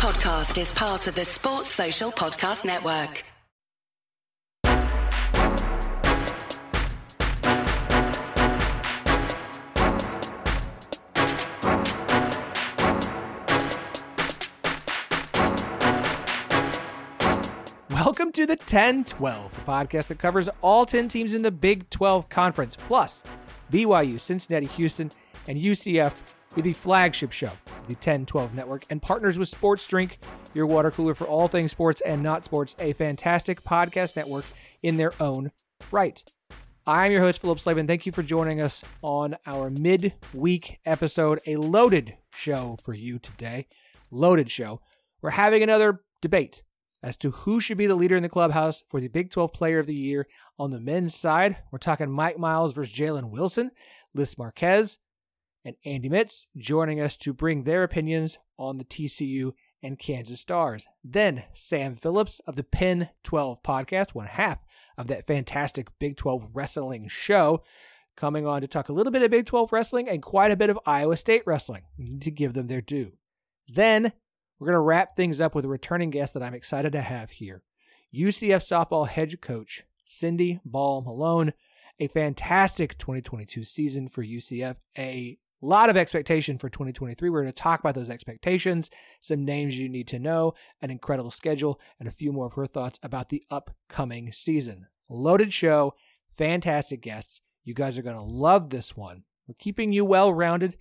podcast is part of the Sports Social Podcast Network. Welcome to the 10 12, the podcast that covers all 10 teams in the Big 12 Conference, plus BYU, Cincinnati, Houston, and UCF with the flagship show, the 1012 network, and partners with Sports Drink, your water cooler for all things sports and not sports, a fantastic podcast network in their own right. I'm your host, Philip Slavin. Thank you for joining us on our mid-week episode, a loaded show for you today. Loaded show. We're having another debate as to who should be the leader in the clubhouse for the Big 12 Player of the Year. On the men's side, we're talking Mike Miles versus Jalen Wilson, Lys Marquez, and Andy Mitts joining us to bring their opinions on the TCU and Kansas Stars. Then Sam Phillips of the Pin 12 podcast, one half of that fantastic Big 12 wrestling show, coming on to talk a little bit of Big 12 wrestling and quite a bit of Iowa State wrestling to give them their due. Then we're going to wrap things up with a returning guest that I'm excited to have here UCF softball head coach Cindy Ball Malone. A fantastic 2022 season for UCF, a lot of expectation for 2023. We're going to talk about those expectations, some names you need to know, an incredible schedule, and a few more of her thoughts about the upcoming season. Loaded show, fantastic guests. You guys are going to love this one. We're keeping you well rounded.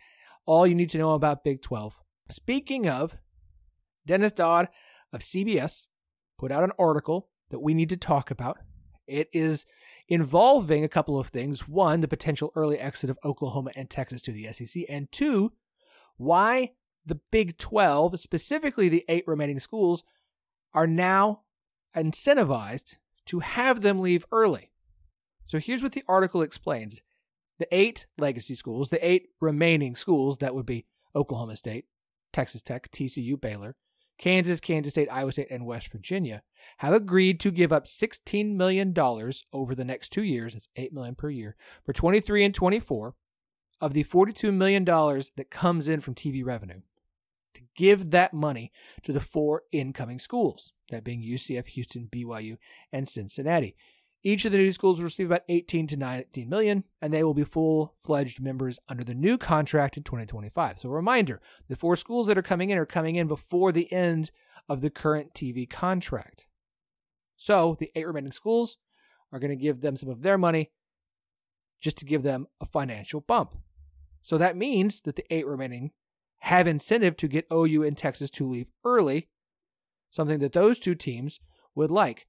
All you need to know about Big 12. Speaking of, Dennis Dodd of CBS put out an article that we need to talk about. It is involving a couple of things. One, the potential early exit of Oklahoma and Texas to the SEC, and two, why the Big 12, specifically the eight remaining schools, are now incentivized to have them leave early. So here's what the article explains the eight legacy schools, the eight remaining schools, that would be Oklahoma State, Texas Tech, TCU, Baylor, Kansas, Kansas State, Iowa State, and West Virginia have agreed to give up $16 million over the next two years, that's 8 million per year, for 23 and 24 of the $42 million that comes in from TV revenue to give that money to the four incoming schools, that being UCF, Houston, BYU, and Cincinnati. Each of the new schools will receive about 18 to 19 million, and they will be full-fledged members under the new contract in 2025. So a reminder, the four schools that are coming in are coming in before the end of the current TV contract. So the eight remaining schools are going to give them some of their money just to give them a financial bump. So that means that the eight remaining have incentive to get OU and Texas to leave early, something that those two teams would like.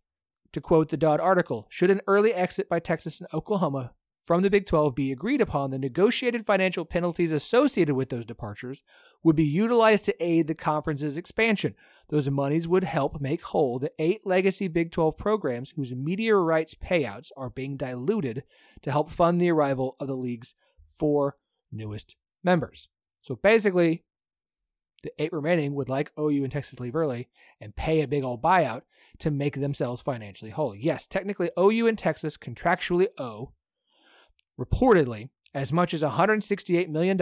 To quote the Dodd article, should an early exit by Texas and Oklahoma from the Big 12 be agreed upon, the negotiated financial penalties associated with those departures would be utilized to aid the conference's expansion. Those monies would help make whole the eight legacy Big 12 programs whose media rights payouts are being diluted to help fund the arrival of the league's four newest members. So basically, the eight remaining would like OU and Texas to leave early and pay a big old buyout to make themselves financially whole. Yes, technically, OU and Texas contractually owe, reportedly, as much as $168 million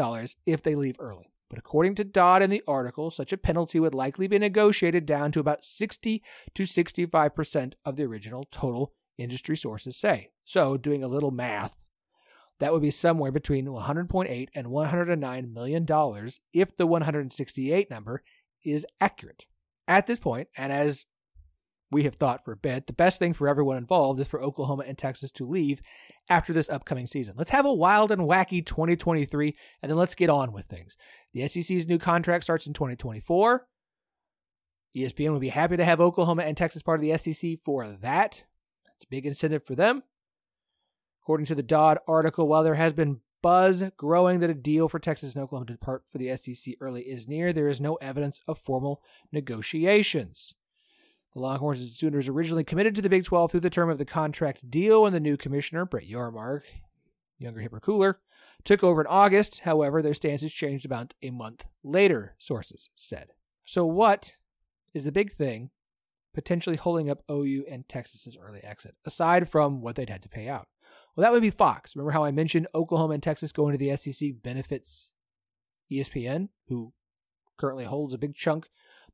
if they leave early. But according to Dodd in the article, such a penalty would likely be negotiated down to about 60 to 65% of the original total, industry sources say. So, doing a little math, that would be somewhere between 100.8 and 109 million dollars if the 168 number is accurate. At this point, and as we have thought for a bit, the best thing for everyone involved is for Oklahoma and Texas to leave after this upcoming season. Let's have a wild and wacky 2023, and then let's get on with things. The SEC's new contract starts in 2024. ESPN would be happy to have Oklahoma and Texas part of the SEC for that. That's a big incentive for them. According to the Dodd article, while there has been buzz growing that a deal for Texas and Oklahoma to depart for the SEC early is near, there is no evidence of formal negotiations. The Longhorns and Sooners originally committed to the Big 12 through the term of the contract deal, and the new commissioner, Brett Yormark, younger, hipper, cooler, took over in August. However, their stance has changed about a month later, sources said. So, what is the big thing potentially holding up OU and Texas's early exit, aside from what they'd had to pay out? Well, that would be Fox. Remember how I mentioned Oklahoma and Texas going to the SEC benefits ESPN, who currently holds a big chunk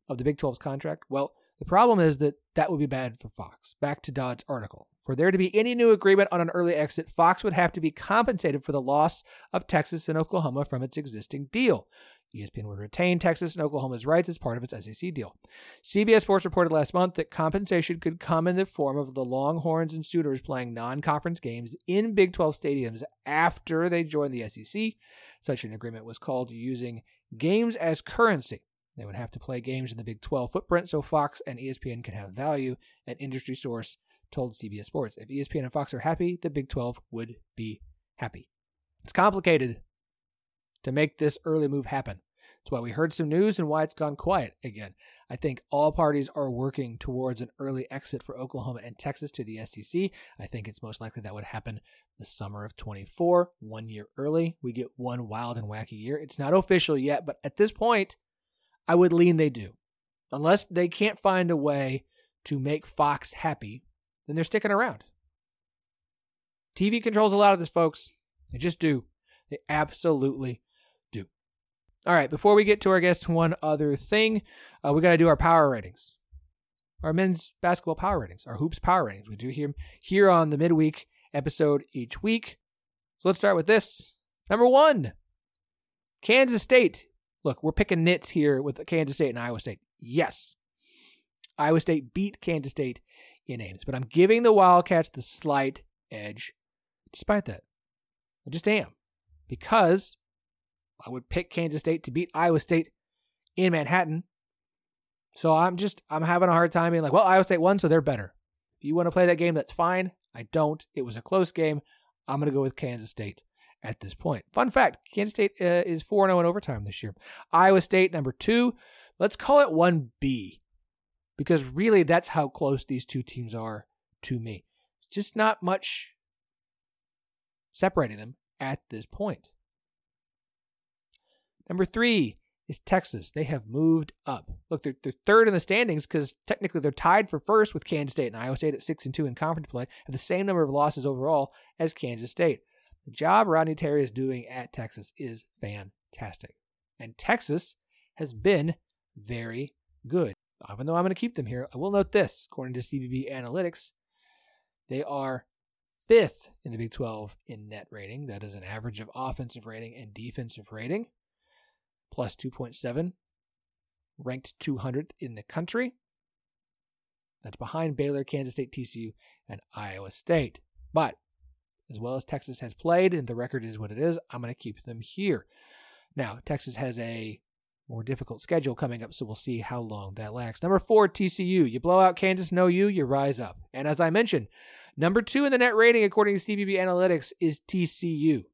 of the Big 12's contract? Well, the problem is that that would be bad for Fox. Back to Dodd's article. For there to be any new agreement on an early exit, Fox would have to be compensated for the loss of Texas and Oklahoma from its existing deal. ESPN would retain Texas and Oklahoma's rights as part of its SEC deal. CBS Sports reported last month that compensation could come in the form of the Longhorns and Sooners playing non conference games in Big 12 stadiums after they joined the SEC. Such an agreement was called using games as currency. They would have to play games in the Big 12 footprint so Fox and ESPN can have value, an industry source told CBS Sports. If ESPN and Fox are happy, the Big 12 would be happy. It's complicated to make this early move happen. That's why we heard some news and why it's gone quiet again. I think all parties are working towards an early exit for Oklahoma and Texas to the SEC. I think it's most likely that would happen the summer of 24, one year early. We get one wild and wacky year. It's not official yet, but at this point, I would lean they do. Unless they can't find a way to make Fox happy, then they're sticking around. TV controls a lot of this, folks. They just do. They absolutely. All right, before we get to our guest, one other thing. Uh, we got to do our power ratings. Our men's basketball power ratings, our hoops power ratings. We do here, here on the midweek episode each week. So let's start with this. Number one, Kansas State Look, we're picking nits here with Kansas State and Iowa State. Yes, Iowa State beat Kansas State in Ames, but I'm giving the Wildcats the slight edge despite that. I just am. Because I would pick Kansas State to beat Iowa State in Manhattan. So I'm just I'm having a hard time being like, well, Iowa State won, so they're better. If you want to play that game, that's fine. I don't. It was a close game. I'm going to go with Kansas State at this point. Fun fact Kansas State uh, is 4 0 in overtime this year. Iowa State, number two. Let's call it 1B because really that's how close these two teams are to me. Just not much separating them at this point. Number three is Texas. They have moved up. Look, they're, they're third in the standings because technically they're tied for first with Kansas State and Iowa State at six and two in conference play, have the same number of losses overall as Kansas State. The job Rodney Terry is doing at Texas is fantastic. And Texas has been very good. Even though I'm going to keep them here, I will note this according to CBB Analytics, they are fifth in the Big 12 in net rating. That is an average of offensive rating and defensive rating, plus 2.7, ranked 200th in the country. That's behind Baylor, Kansas State, TCU, and Iowa State. But as well as Texas has played, and the record is what it is, I'm going to keep them here. Now, Texas has a more difficult schedule coming up, so we'll see how long that lasts. Number four, TCU. You blow out Kansas, no you, you rise up. And as I mentioned, number two in the net rating, according to CBB Analytics, is TCU.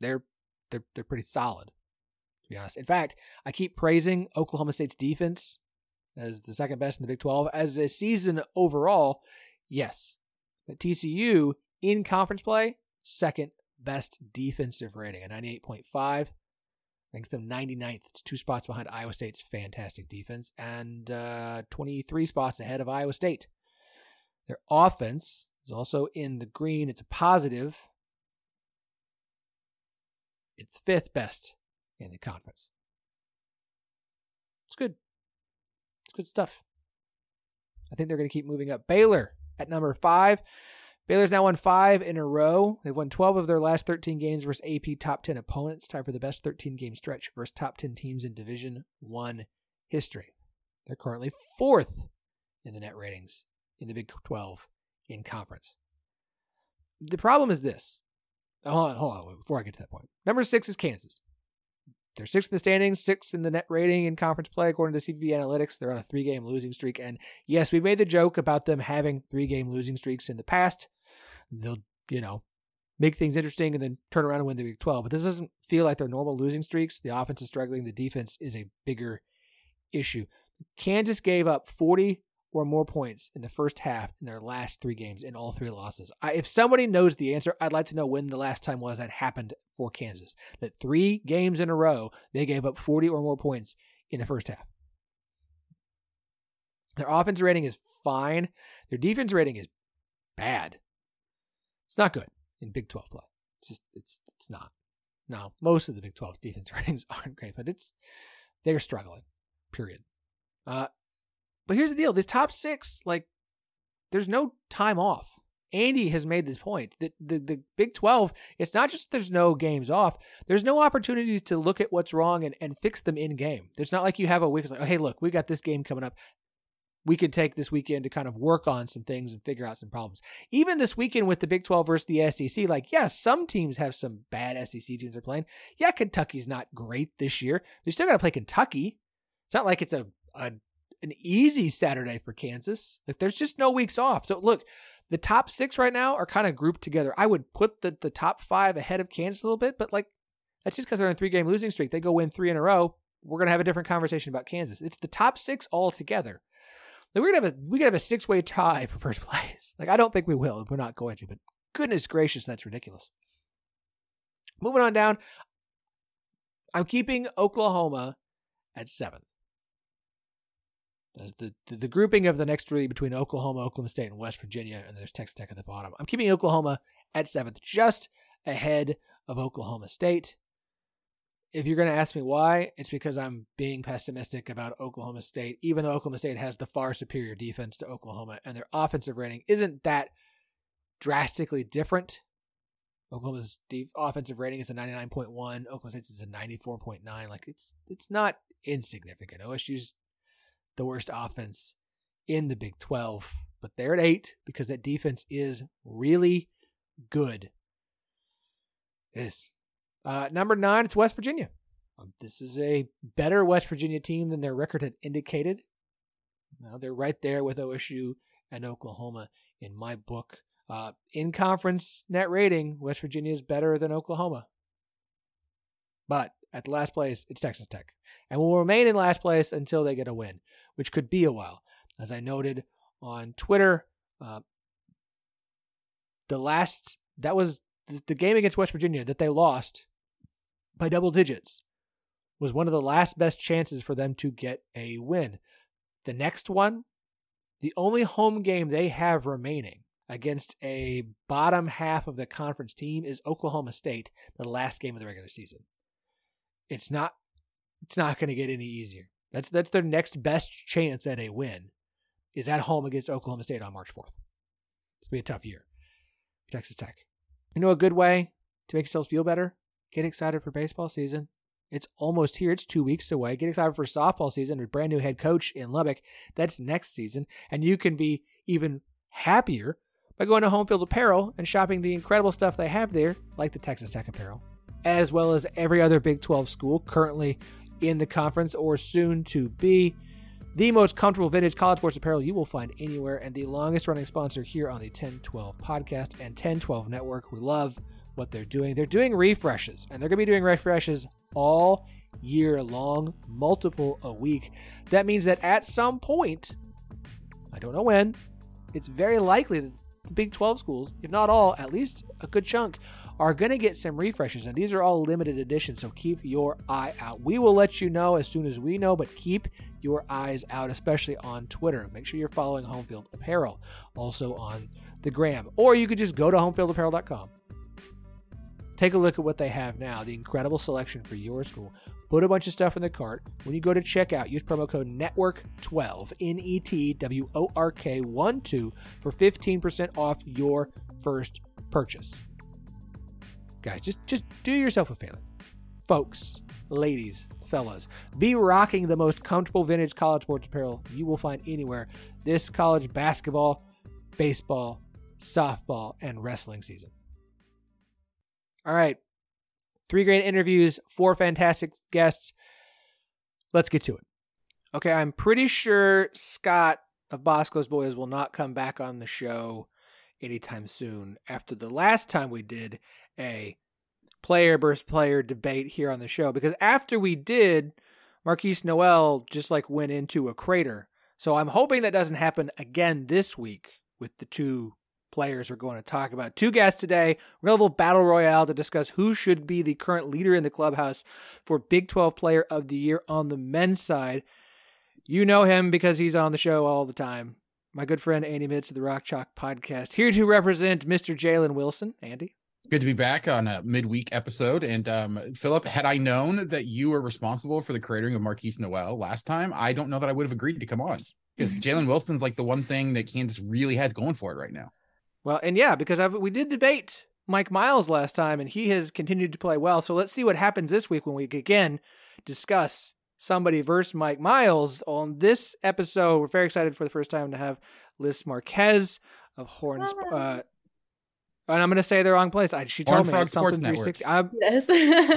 They're they're they're pretty solid, to be honest. In fact, I keep praising Oklahoma State's defense as the second best in the Big 12 as a season overall. Yes, but TCU in conference play, second best defensive rating at 98.5. Ranks them 99th. It's two spots behind Iowa State's fantastic defense and uh, 23 spots ahead of Iowa State. Their offense is also in the green. It's a positive. It's fifth best in the conference. It's good. It's good stuff. I think they're going to keep moving up. Baylor at number five. Baylor's now won five in a row. They've won 12 of their last 13 games versus AP top 10 opponents. Time for the best 13 game stretch versus top 10 teams in Division One history. They're currently fourth in the net ratings in the Big 12 in conference. The problem is this. Uh, hold on, hold on, before I get to that point. Number six is Kansas. They're sixth in the standings, sixth in the net rating in conference play, according to CBB Analytics. They're on a three game losing streak. And yes, we've made the joke about them having three game losing streaks in the past. They'll, you know, make things interesting and then turn around and win the Big 12. But this doesn't feel like their normal losing streaks. The offense is struggling, the defense is a bigger issue. Kansas gave up 40 or more points in the first half in their last three games in all three losses. I, if somebody knows the answer, I'd like to know when the last time was that happened for Kansas. That three games in a row, they gave up 40 or more points in the first half. Their offense rating is fine. Their defense rating is bad. It's not good in Big 12 play. It's just it's it's not. Now, most of the Big 12's defense ratings aren't great, but it's they're struggling. Period. Uh, but here's the deal: this top six, like, there's no time off. Andy has made this point that the, the Big 12, it's not just there's no games off, there's no opportunities to look at what's wrong and, and fix them in game. There's not like you have a week, like, oh, hey, look, we got this game coming up. We can take this weekend to kind of work on some things and figure out some problems. Even this weekend with the Big 12 versus the SEC, like, yeah, some teams have some bad SEC teams they're playing. Yeah, Kentucky's not great this year. They still got to play Kentucky. It's not like it's a, a an easy Saturday for Kansas. Like there's just no weeks off. So look, the top six right now are kind of grouped together. I would put the, the top five ahead of Kansas a little bit, but like that's just because they're on a three game losing streak. They go win three in a row. We're gonna have a different conversation about Kansas. It's the top six all together. Like we're gonna have a we could have a six way tie for first place. Like I don't think we will. We're not going to, but goodness gracious, that's ridiculous. Moving on down, I'm keeping Oklahoma at seventh the, the, the grouping of the next three between Oklahoma, Oklahoma State, and West Virginia, and there's Texas Tech at the bottom. I'm keeping Oklahoma at seventh, just ahead of Oklahoma State. If you're going to ask me why, it's because I'm being pessimistic about Oklahoma State, even though Oklahoma State has the far superior defense to Oklahoma, and their offensive rating isn't that drastically different. Oklahoma's deep offensive rating is a 99.1. Oklahoma State's is a 94.9. Like it's it's not insignificant. OSU's the worst offense in the Big 12, but they're at eight because that defense is really good. It is. Uh, number nine, it's West Virginia. Um, this is a better West Virginia team than their record had indicated. Now they're right there with OSU and Oklahoma in my book. Uh, in conference net rating, West Virginia is better than Oklahoma. But at the last place, it's Texas Tech, and will remain in last place until they get a win, which could be a while. As I noted on Twitter, uh, the last that was the game against West Virginia that they lost by double digits was one of the last best chances for them to get a win. The next one, the only home game they have remaining against a bottom half of the conference team is Oklahoma State, the last game of the regular season it's not it's not going to get any easier. That's that's their next best chance at a win is at home against Oklahoma State on March 4th. It's going to be a tough year. Texas Tech. You know a good way to make yourselves feel better? Get excited for baseball season. It's almost here. It's two weeks away. Get excited for softball season with brand new head coach in Lubbock. That's next season. And you can be even happier by going to Home Field Apparel and shopping the incredible stuff they have there, like the Texas Tech apparel as well as every other Big 12 school currently in the conference or soon to be. The most comfortable vintage college sports apparel you will find anywhere, and the longest running sponsor here on the 1012 podcast and 1012 network. We love what they're doing. They're doing refreshes, and they're going to be doing refreshes all year long, multiple a week. That means that at some point, I don't know when, it's very likely that the Big 12 schools, if not all, at least a good chunk, are going to get some refreshes. And these are all limited editions, so keep your eye out. We will let you know as soon as we know, but keep your eyes out, especially on Twitter. Make sure you're following Homefield Apparel, also on the gram. Or you could just go to homefieldapparel.com. Take a look at what they have now, the incredible selection for your school. Put a bunch of stuff in the cart. When you go to checkout, use promo code NETWORK12, N E T W O R K 1 2 for 15% off your first purchase guys, just just do yourself a favor. Folks, ladies, fellas, be rocking the most comfortable vintage college sports apparel you will find anywhere this college basketball, baseball, softball, and wrestling season. All right. Three great interviews, four fantastic guests. Let's get to it. Okay, I'm pretty sure Scott of Bosco's Boys will not come back on the show anytime soon after the last time we did a player versus player debate here on the show because after we did, Markquis Nowell just like went into a crater. So I'm hoping that doesn't happen again this week with the two players we're going to talk about. Two guests today. We're going to have a battle royale to discuss who should be the current leader in the clubhouse for Big 12 Player of the Year on the men's side. You know him because he's on the show all the time. My good friend Andy Mitts of the Rock Chalk Podcast, here to represent Mr. Jalen Wilson. Andy. Good to be back on a midweek episode. And um, Philip, had I known that you were responsible for the creating of Markquis Nowell last time, I don't know that I would have agreed to come on because Jalen Wilson's like the one thing that Kansas really has going for it right now. Well, and yeah, because I've, we did debate Mike Miles last time, and he has continued to play well. So let's see what happens this week when we again discuss somebody versus Mike Miles. On this episode, we're very excited for the first time to have Lys Marquez of Horns. Uh, and I'm going to say the wrong place. I, she told Horn me Frog something Sports 360. I'm, Yes.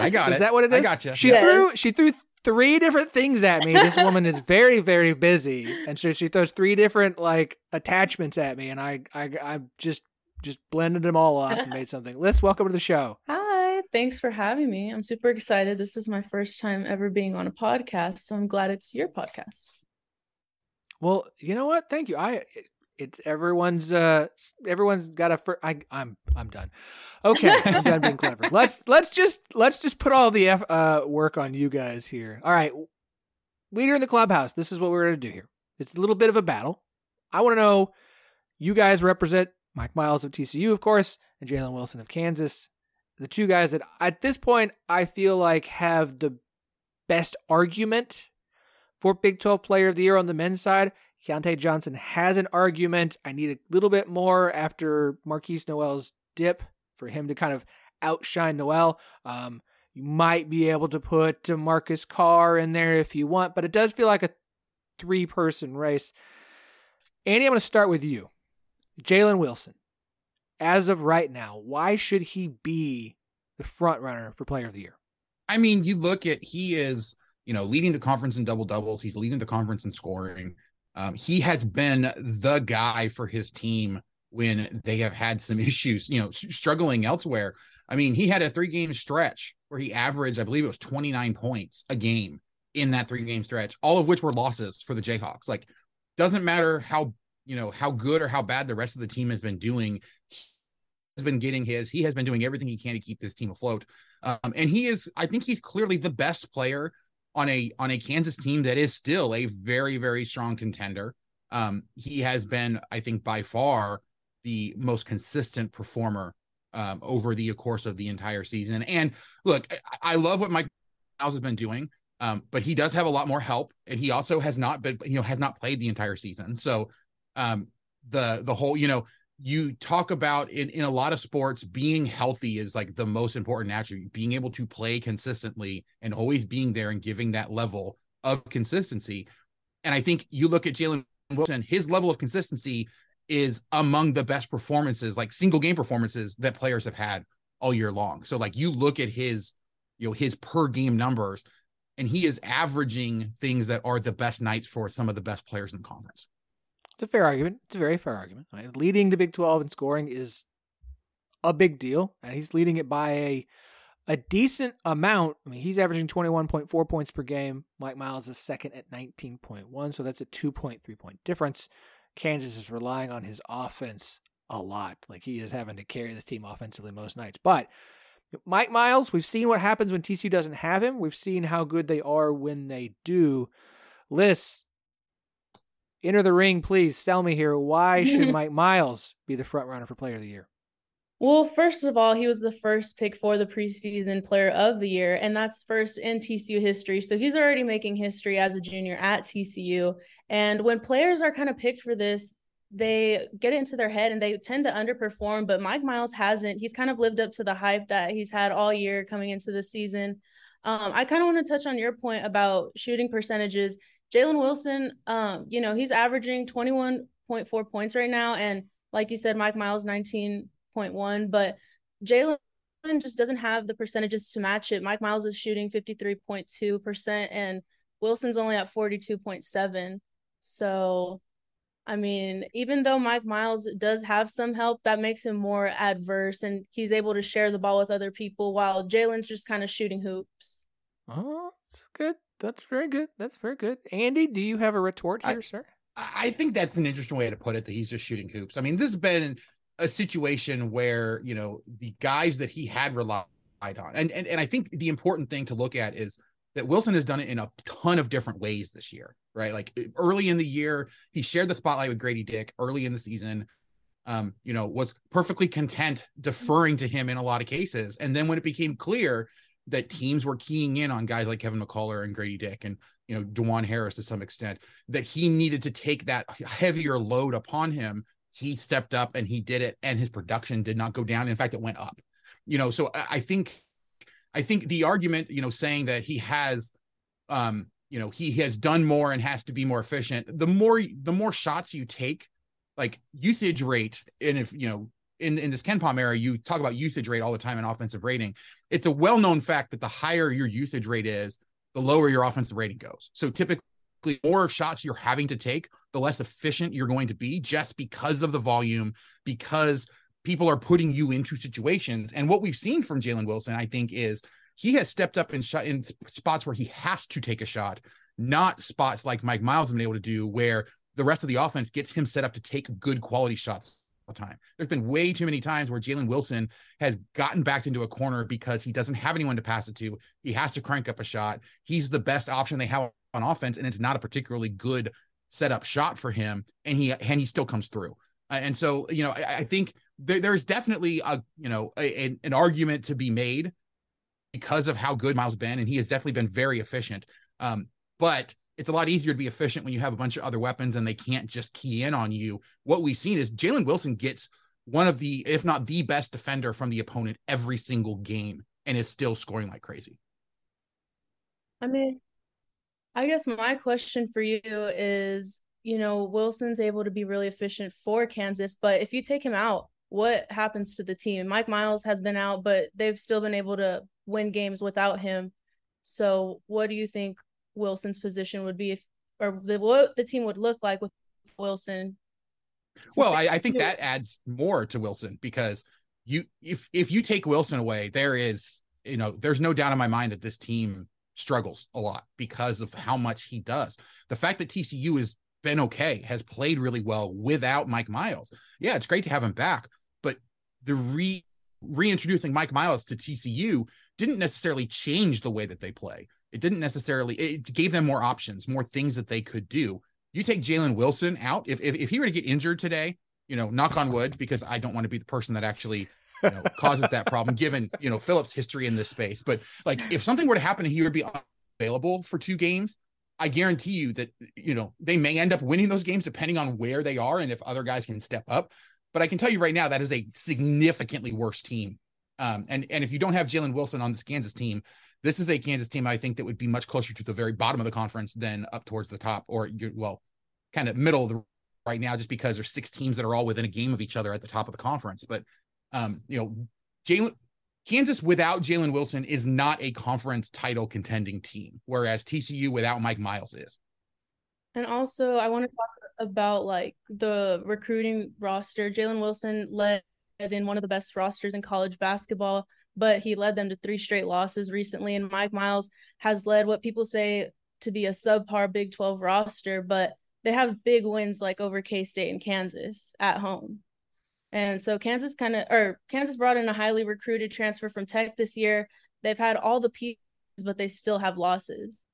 I got is it. that what it is? I got gotcha. She Yes. threw she threw three different things at me. This woman is very very busy, and so she throws three different like attachments at me, and I I I just just blended them all up and made something. Lys, welcome to the show. Hi, thanks for having me. I'm super excited. This is my first time ever being on a podcast, so I'm glad it's your podcast. Well, you know what? Thank you. I it, it's everyone's uh everyone's got a fir- I I'm I'm done. Okay, I'm done being clever. Let's let's just let's just put all the F, uh work on you guys here. All right. Leader in the clubhouse. This is what we're going to do here. It's a little bit of a battle. I want to know you guys represent Mike Miles of TCU, of course, and Jalen Wilson of Kansas. The two guys that at this point I feel like have the best argument for Big 12 Player of the Year on the men's side. Keyontae Johnson has an argument. I need a little bit more after Markquis Nowell's dip for him to kind of outshine Noel. Um, you might be able to put Marcus Carr in there if you want, but it does feel like a three person race. Andy, I'm going to start with you. Jalen Wilson, as of right now, why should he be the front runner for Player of the Year? I mean, you look at he is, you know, leading the conference in double doubles. He's leading the conference in scoring. Um, he has been the guy for his team when they have had some issues, you know, struggling elsewhere. I mean, he had a three game stretch where he averaged, I believe it was 29 points a game in that three game stretch, all of which were losses for the Jayhawks. Like, doesn't matter how, you know, how good or how bad the rest of the team has been doing. He has been getting his, he has been doing everything he can to keep this team afloat. Um, and he is, I think he's clearly the best player on a on a Kansas team that is still a very very strong contender. Um, he has been, I think, by far the most consistent performer um, over the course of the entire season. And look, I, I love what Mike Miles has been doing, um, but he does have a lot more help, and he also has not been, you know, has not played the entire season. So um, the the whole, you know, you talk about in in a lot of sports being healthy is like the most important attribute. Being able to play consistently and always being there and giving that level of consistency. And i think you look at jalen wilson his level of consistency is among the best performances like single game performances that players have had all year long. So like you look at his you know his per game numbers and he is averaging things that are the best nights for some of the best players in the conference It's a fair argument. It's a very fair argument. Right? Leading the Big 12 in scoring is a big deal, and he's leading it by a a decent amount. I mean, he's averaging 21.4 points per game. Mike Miles is second at 19.1, so that's a 2.3 point difference. Kansas is relying on his offense a lot. Like he is having to carry this team offensively most nights. But Mike Miles, we've seen what happens when TCU doesn't have him. We've seen how good they are when they do. Lys, enter the ring, please. Tell me here, why should Mike Miles be the front runner for Player of the Year? Well, first of all, he was the first pick for the preseason player of the year, and that's first in TCU history. So he's already making history as a junior at TCU. And when players are kind of picked for this, they get it into their head and they tend to underperform. But Mike Miles hasn't. He's kind of lived up to the hype that he's had all year coming into the season. Um, I kind of want to touch on your point about shooting percentages. Jalen Wilson, um, you know, he's averaging 21.4 points right now. And like you said, Mike Miles, 19.1, but Jalen just doesn't have the percentages to match it. Mike Miles is shooting 53.2%, and Wilson's only at 42.7. So, I mean, even though Mike Miles does have some help, that makes him more adverse, and he's able to share the ball with other people while Jalen's just kind of shooting hoops. Oh, that's good. That's very good. That's very good. Andy, do you have a retort I- here, sir? I think that's an interesting way to put it that he's just shooting hoops. I mean, this has been a situation where, you know, the guys that he had relied on. And and and I think the important thing to look at is that Wilson has done it in a ton of different ways this year, right? Like early in the year, he shared the spotlight with Grady Dick early in the season. um, you know, was perfectly content deferring to him in a lot of cases. And then when it became clear that teams were keying in on guys like Kevin McCullar and Grady Dick and you know Dajuan Harris to some extent, that he needed to take that heavier load upon him. He stepped up and he did it, and his production did not go down. In fact, it went up. You know, so I think, I think the argument, you know, saying that he has, um, you know, he has done more and has to be more efficient. The more, the more shots you take, like usage rate, and if you know in, in this KenPom era, you talk about usage rate all the time in offensive rating. It's a well-known fact that the higher your usage rate is, the lower your offensive rating goes. So typically more shots you're having to take, the less efficient you're going to be just because of the volume, because people are putting you into situations. And what we've seen from Jalen Wilson, I think, is he has stepped up in shot in spots where he has to take a shot, not spots like Mike Miles has been able to do, where the rest of the offense gets him set up to take good quality shots the time. There's been way too many times where Jalen Wilson has gotten backed into a corner because he doesn't have anyone to pass it to. He has to crank up a shot. He's the best option they have on offense, and it's not a particularly good setup shot for him, and he and he still comes through. Uh, and so, you know, I, I think there, there's definitely a you know a, an argument to be made because of how good Miles been, and he has definitely been very efficient. Um, but it's a lot easier to be efficient when you have a bunch of other weapons and they can't just key in on you. What we've seen is Jalen Wilson gets one of the, if not the best defender from the opponent every single game and is still scoring like crazy. I mean, I guess my question for you is you know, Wilson's able to be really efficient for Kansas, but if you take him out, what happens to the team? Mike Miles has been out, but they've still been able to win games without him. So, what do you think Wilson's position would be if, or the, what the team would look like with Wilson. Well, I, I think that adds more to Wilson because you if if you take Wilson away, there is you know there's no doubt in my mind that this team struggles a lot because of how much he does. The fact that TCU has been okay, has played really well without Mike Miles. Yeah, it's great to have him back, but the re reintroducing Mike Miles to TCU didn't necessarily change the way that they play. It didn't necessarily, it gave them more options, more things that they could do. You take Jalen Wilson out, if, if, if he were to get injured today, you know, knock on wood, because I don't want to be the person that actually you know, causes that problem, given, you know, Philip's history in this space. But like, if something were to happen and he would be available for two games, I guarantee you that, you know, they may end up winning those games depending on where they are and if other guys can step up. But I can tell you right now, that is a significantly worse team. Um, and, and if you don't have Jalen Wilson on this Kansas team, this is a Kansas team I think that would be much closer to the very bottom of the conference than up towards the top, or well, kind of middle of the right now, just because there's six teams that are all within a game of each other at the top of the conference. But um, you know, Jalen Kansas without Jalen Wilson is not a conference title contending team, whereas TCU without Mike Miles is. And also, I want to talk about like the recruiting roster. Jalen Wilson led in one of the best rosters in college basketball but he led them to three straight losses recently. And Mike Miles has led what people say to be a subpar Big 12 roster, but they have big wins like over K State and Kansas at home. And so Kansas kind of, or Kansas brought in a highly recruited transfer from Tech this year. They've had all the pieces, but they still have losses.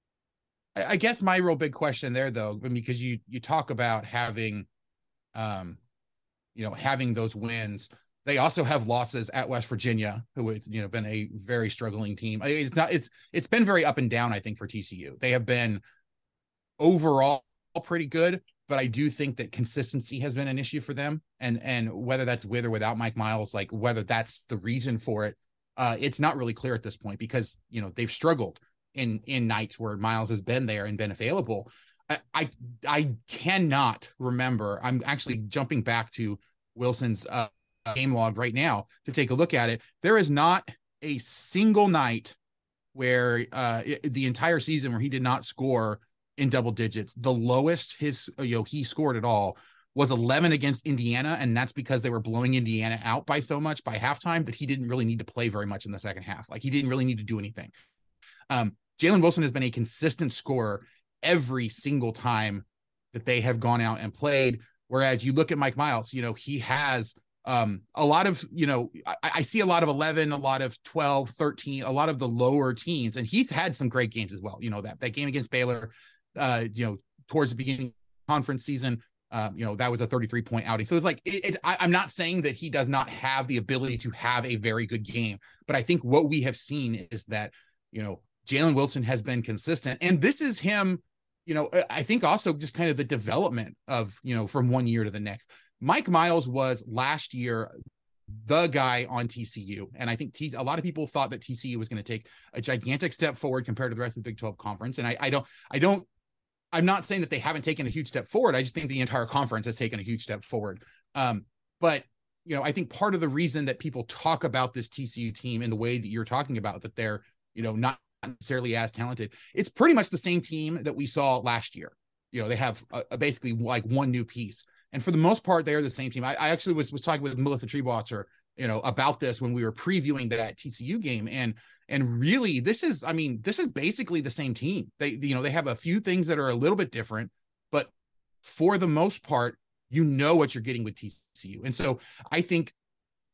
I guess my real big question there, though, because you you talk about having, um, you know, having those wins. They also have losses at West Virginia, who has you know been a very struggling team. It's not it's it's been very up and down. I think for TCU, they have been overall pretty good, but I do think that consistency has been an issue for them, and and whether that's with or without Mike Miles, like whether that's the reason for it, uh, it's not really clear at this point because you know they've struggled in in nights where Miles has been there and been available. I, I, I cannot remember. I'm actually jumping back to Wilson's uh, game log right now to take a look at it. There is not a single night where uh, the entire season where he did not score in double digits. The lowest his you know he scored at all was 11 against Indiana, and that's because they were blowing Indiana out by so much by halftime that he didn't really need to play very much in the second half. Like he didn't really need to do anything. Um, Jalen Wilson has been a consistent scorer every single time that they have gone out and played. Whereas you look at Mike Miles, you know, he has um, a lot of you know I, I, see a lot of 11 a lot of 12 13 a lot of the lower teens and he's had some great games as well you know that that game against baylor uh you know towards the beginning conference season Um, you know, that was a 33 point outing. So it's like, it, it, I, I'm not saying that he does not have the ability to have a very good game, but I think what we have seen is that, you know, Jalen Wilson has been consistent. And this is him, you know, I think also just kind of the development of, you know, from one year to the next. Mike Miles was last year the guy on TCU. And I think T- a lot of people thought that TCU was going to take a gigantic step forward compared to the rest of the Big 12 conference. And I, I don't, I don't I'm not saying that they haven't taken a huge step forward. I just think the entire conference has taken a huge step forward. Um, but you know, I think part of the reason that people talk about this TCU team in the way that you're talking about that they're, you know, not necessarily as talented, it's pretty much the same team that we saw last year. You know, they have a, a basically like one new piece, and for the most part, they are the same team. I, I actually was was talking with Melissa Triebwasser, you know, about this when we were previewing that TCU game, and and really, this is, I mean, this is basically the same team. They, you know, they have a few things that are a little bit different, but for the most part, you know what you're getting with TCU. And so I think,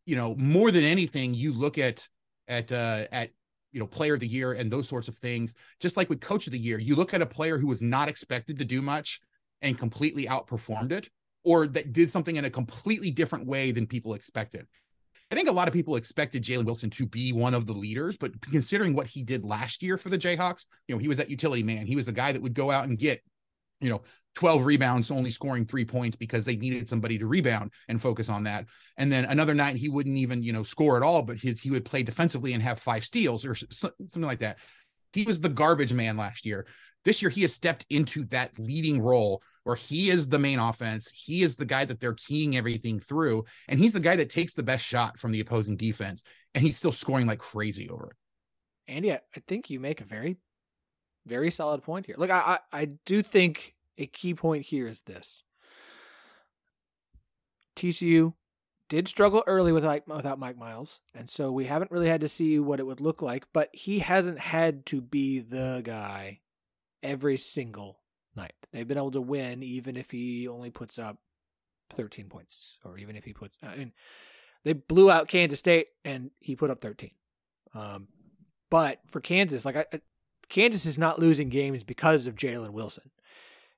you know, more than anything, you look at at uh at you know player of the year and those sorts of things just like with coach of the year you look at a player who was not expected to do much and completely outperformed it or that did something in a completely different way than people expected I think a lot of people expected Jalen Wilson to be one of the leaders, but considering what he did last year for the Jayhawks, you know, he was that utility man. He was a guy that would go out and get, you know, 12 rebounds, only scoring three points because they needed somebody to rebound and focus on that. And then another night, he wouldn't even, you know, score at all, but he, he would play defensively and have five steals or something like that. He was the garbage man last year. This year, he has stepped into that leading role where he is the main offense. He is the guy that they're keying everything through. And he's the guy that takes the best shot from the opposing defense. And he's still scoring like crazy over it. And yeah, I think you make a very, very solid point here. Look, I, I, I do think a key point here is this TCU did struggle early with Mike, without Mike Miles, and so we haven't really had to see what it would look like. But he hasn't had to be the guy every single night. They've been able to win even if he only puts up 13 points, or even if he puts. I mean, they blew out Kansas State and he put up 13. Um, but for Kansas, like I, Kansas is not losing games because of Jalen Wilson.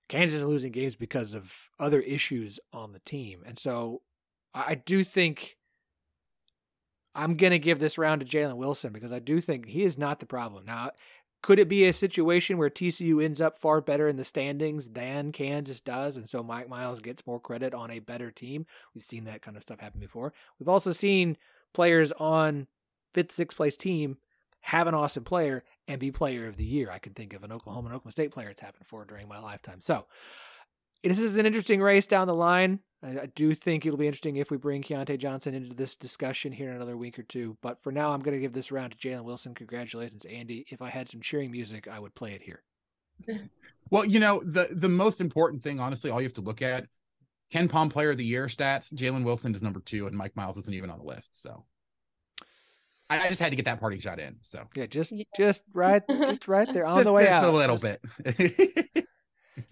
Kansas is losing games because of other issues on the team, and so I do think I'm going to give this round to Jalen Wilson because I do think he is not the problem. Now, could it be a situation where TCU ends up far better in the standings than Kansas does, and so Mike Miles gets more credit on a better team? We've seen that kind of stuff happen before. We've also seen players on fifth, sixth place team have an awesome player and be player of the year. I can think of an Oklahoma and Oklahoma State player it's happened for during my lifetime. So this is an interesting race down the line. I, I do think it'll be interesting if we bring Keyontae Johnson into this discussion here in another week or two. But for now, I'm going to give this round to Jalen Wilson. Congratulations, Andy. If I had some cheering music, I would play it here. Well, you know, the the most important thing, honestly, all you have to look at KenPom Player of the Year stats. Jalen Wilson is number two, and Mike Miles isn't even on the list. So I just had to get that party shot in. So yeah, just just right, just right there on just, the way just out. a little bit.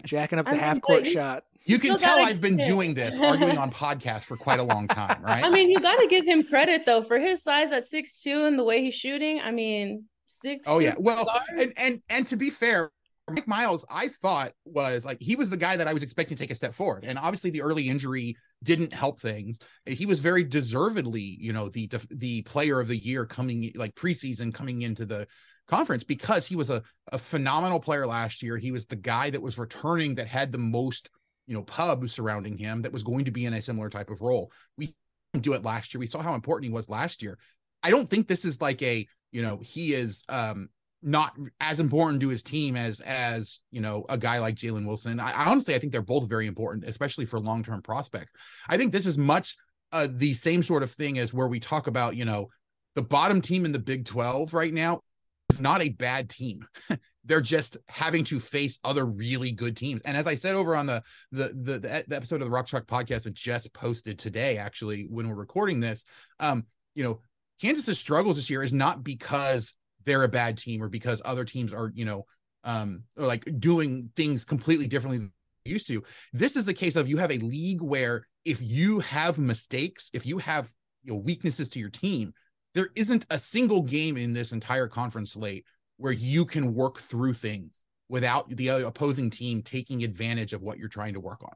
Jacking up the I mean, half court shot. You can tell I've been doing this, arguing on podcasts for quite a long time, right? I mean, you got to give him credit though for his size at six two and the way he's shooting. I mean, six. Oh yeah, well, and and and to be fair, Mike Miles, I thought was like he was the guy that I was expecting to take a step forward, and obviously the early injury didn't help things. He was very deservedly, you know, the the player of the year coming like preseason coming into the conference because he was a, a phenomenal player last year. He was the guy that was returning that had the most, you know, pub surrounding him that was going to be in a similar type of role. We do it last year. We saw how important he was last year. I don't think this is like a, you know, he is um not as important to his team as as you know a guy like Jalen Wilson. I, I, honestly I think they're both very important, especially for long term prospects. I think this is much uh, the same sort of thing as where we talk about you know the bottom team in the Big Twelve right now is not a bad team. They're just having to face other really good teams. And as I said over on the the the, the episode of the Rock Chalk podcast that just posted today, actually when we're recording this, um, you know, Kansas's struggles this year is not because they're a bad team or because other teams are, you know, um, or like doing things completely differently than used to. This is the case of you have a league where if you have mistakes, if you have you know weaknesses to your team, there isn't a single game in this entire conference slate where you can work through things without the opposing team taking advantage of what you're trying to work on.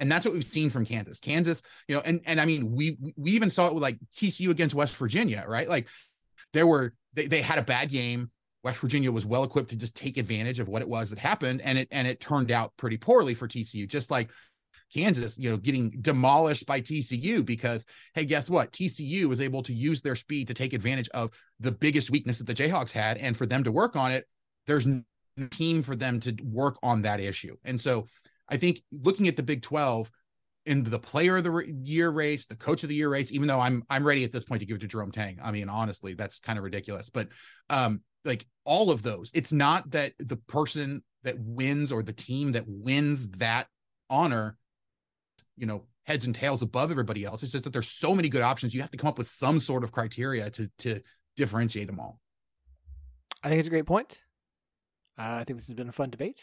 And that's what we've seen from Kansas. Kansas, you know, and and I mean, we we even saw it with like TCU against West Virginia, right? Like there were they, they had a bad game. West Virginia was well equipped to just take advantage of what it was that happened, and it and it turned out pretty poorly for TCU. Just like Kansas, you know, getting demolished by TCU because, hey, guess what? TCU was able to use their speed to take advantage of the biggest weakness that the Jayhawks had. And for them to work on it, there's no team for them to work on that issue. And so I think looking at the Big 12 in the player of the year race, the coach of the year race, even though I'm I'm ready at this point to give it to Jerome Tang. I mean, honestly, that's kind of ridiculous. But um, like all of those, it's not that the person that wins or the team that wins that honor you know heads and tails above everybody else. It's just that there's so many good options. You have to come up with some sort of criteria to to differentiate them all. I think it's a great point. Uh, I think this has been a fun debate.